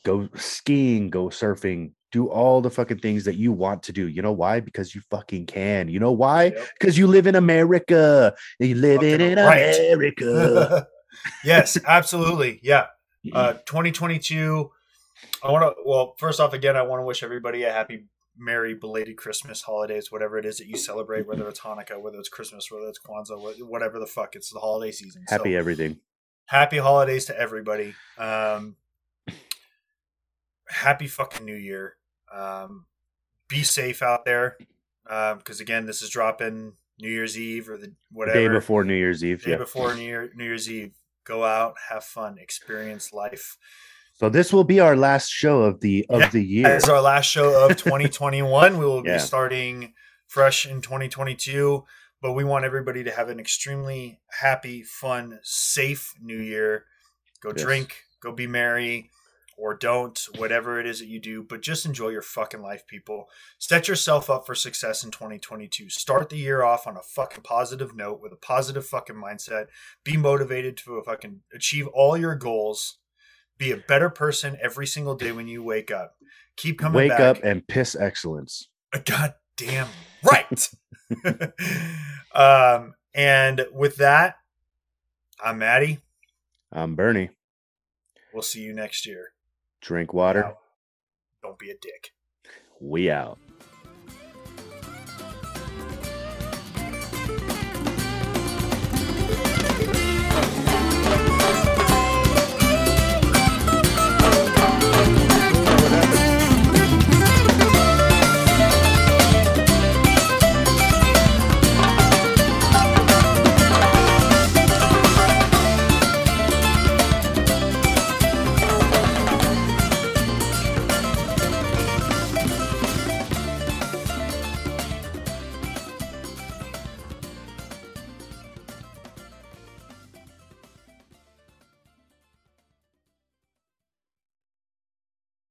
go skiing, go surfing, do all the fucking things that you want to do. You know why? Because you fucking can. You know why? Yep. Because you live in America. You live in, Fucking in right. America. <laughs> yes, absolutely. Yeah. Uh, 2022. I want to, well, first off, again, I want to wish everybody a happy, merry, belated Christmas holidays, whatever it is that you celebrate, whether it's Hanukkah, whether it's Christmas, whether it's Kwanzaa, whatever the fuck. It's the holiday season. So, Happy everything. happy holidays to everybody. Um, happy fucking new year. Um, be safe out there. Because again, this is dropping New Year's Eve or the whatever Day before New Year's Eve. day Yeah. before New, Year, New Year's Eve. Go out, have fun, experience life. So this will be our last show of the of Yeah, the year. As our last show of 2021, we will Yeah. be starting fresh in 2022. But we want everybody to have an extremely happy, fun, safe New Year. Go Yes. drink, go be merry, or don't, whatever it is that you do. But just enjoy your fucking life, people. Set yourself up for success in 2022. Start the year off on a fucking positive note with a positive fucking mindset. Be motivated to fucking achieve all your goals. Be a better person every single day when you wake up. Keep coming Wake back. up and piss excellence. God damn right. <laughs> um, and with that, I'm Maddie. I'm Bernie. We'll see you next year. Drink water. Don't be a dick. We out.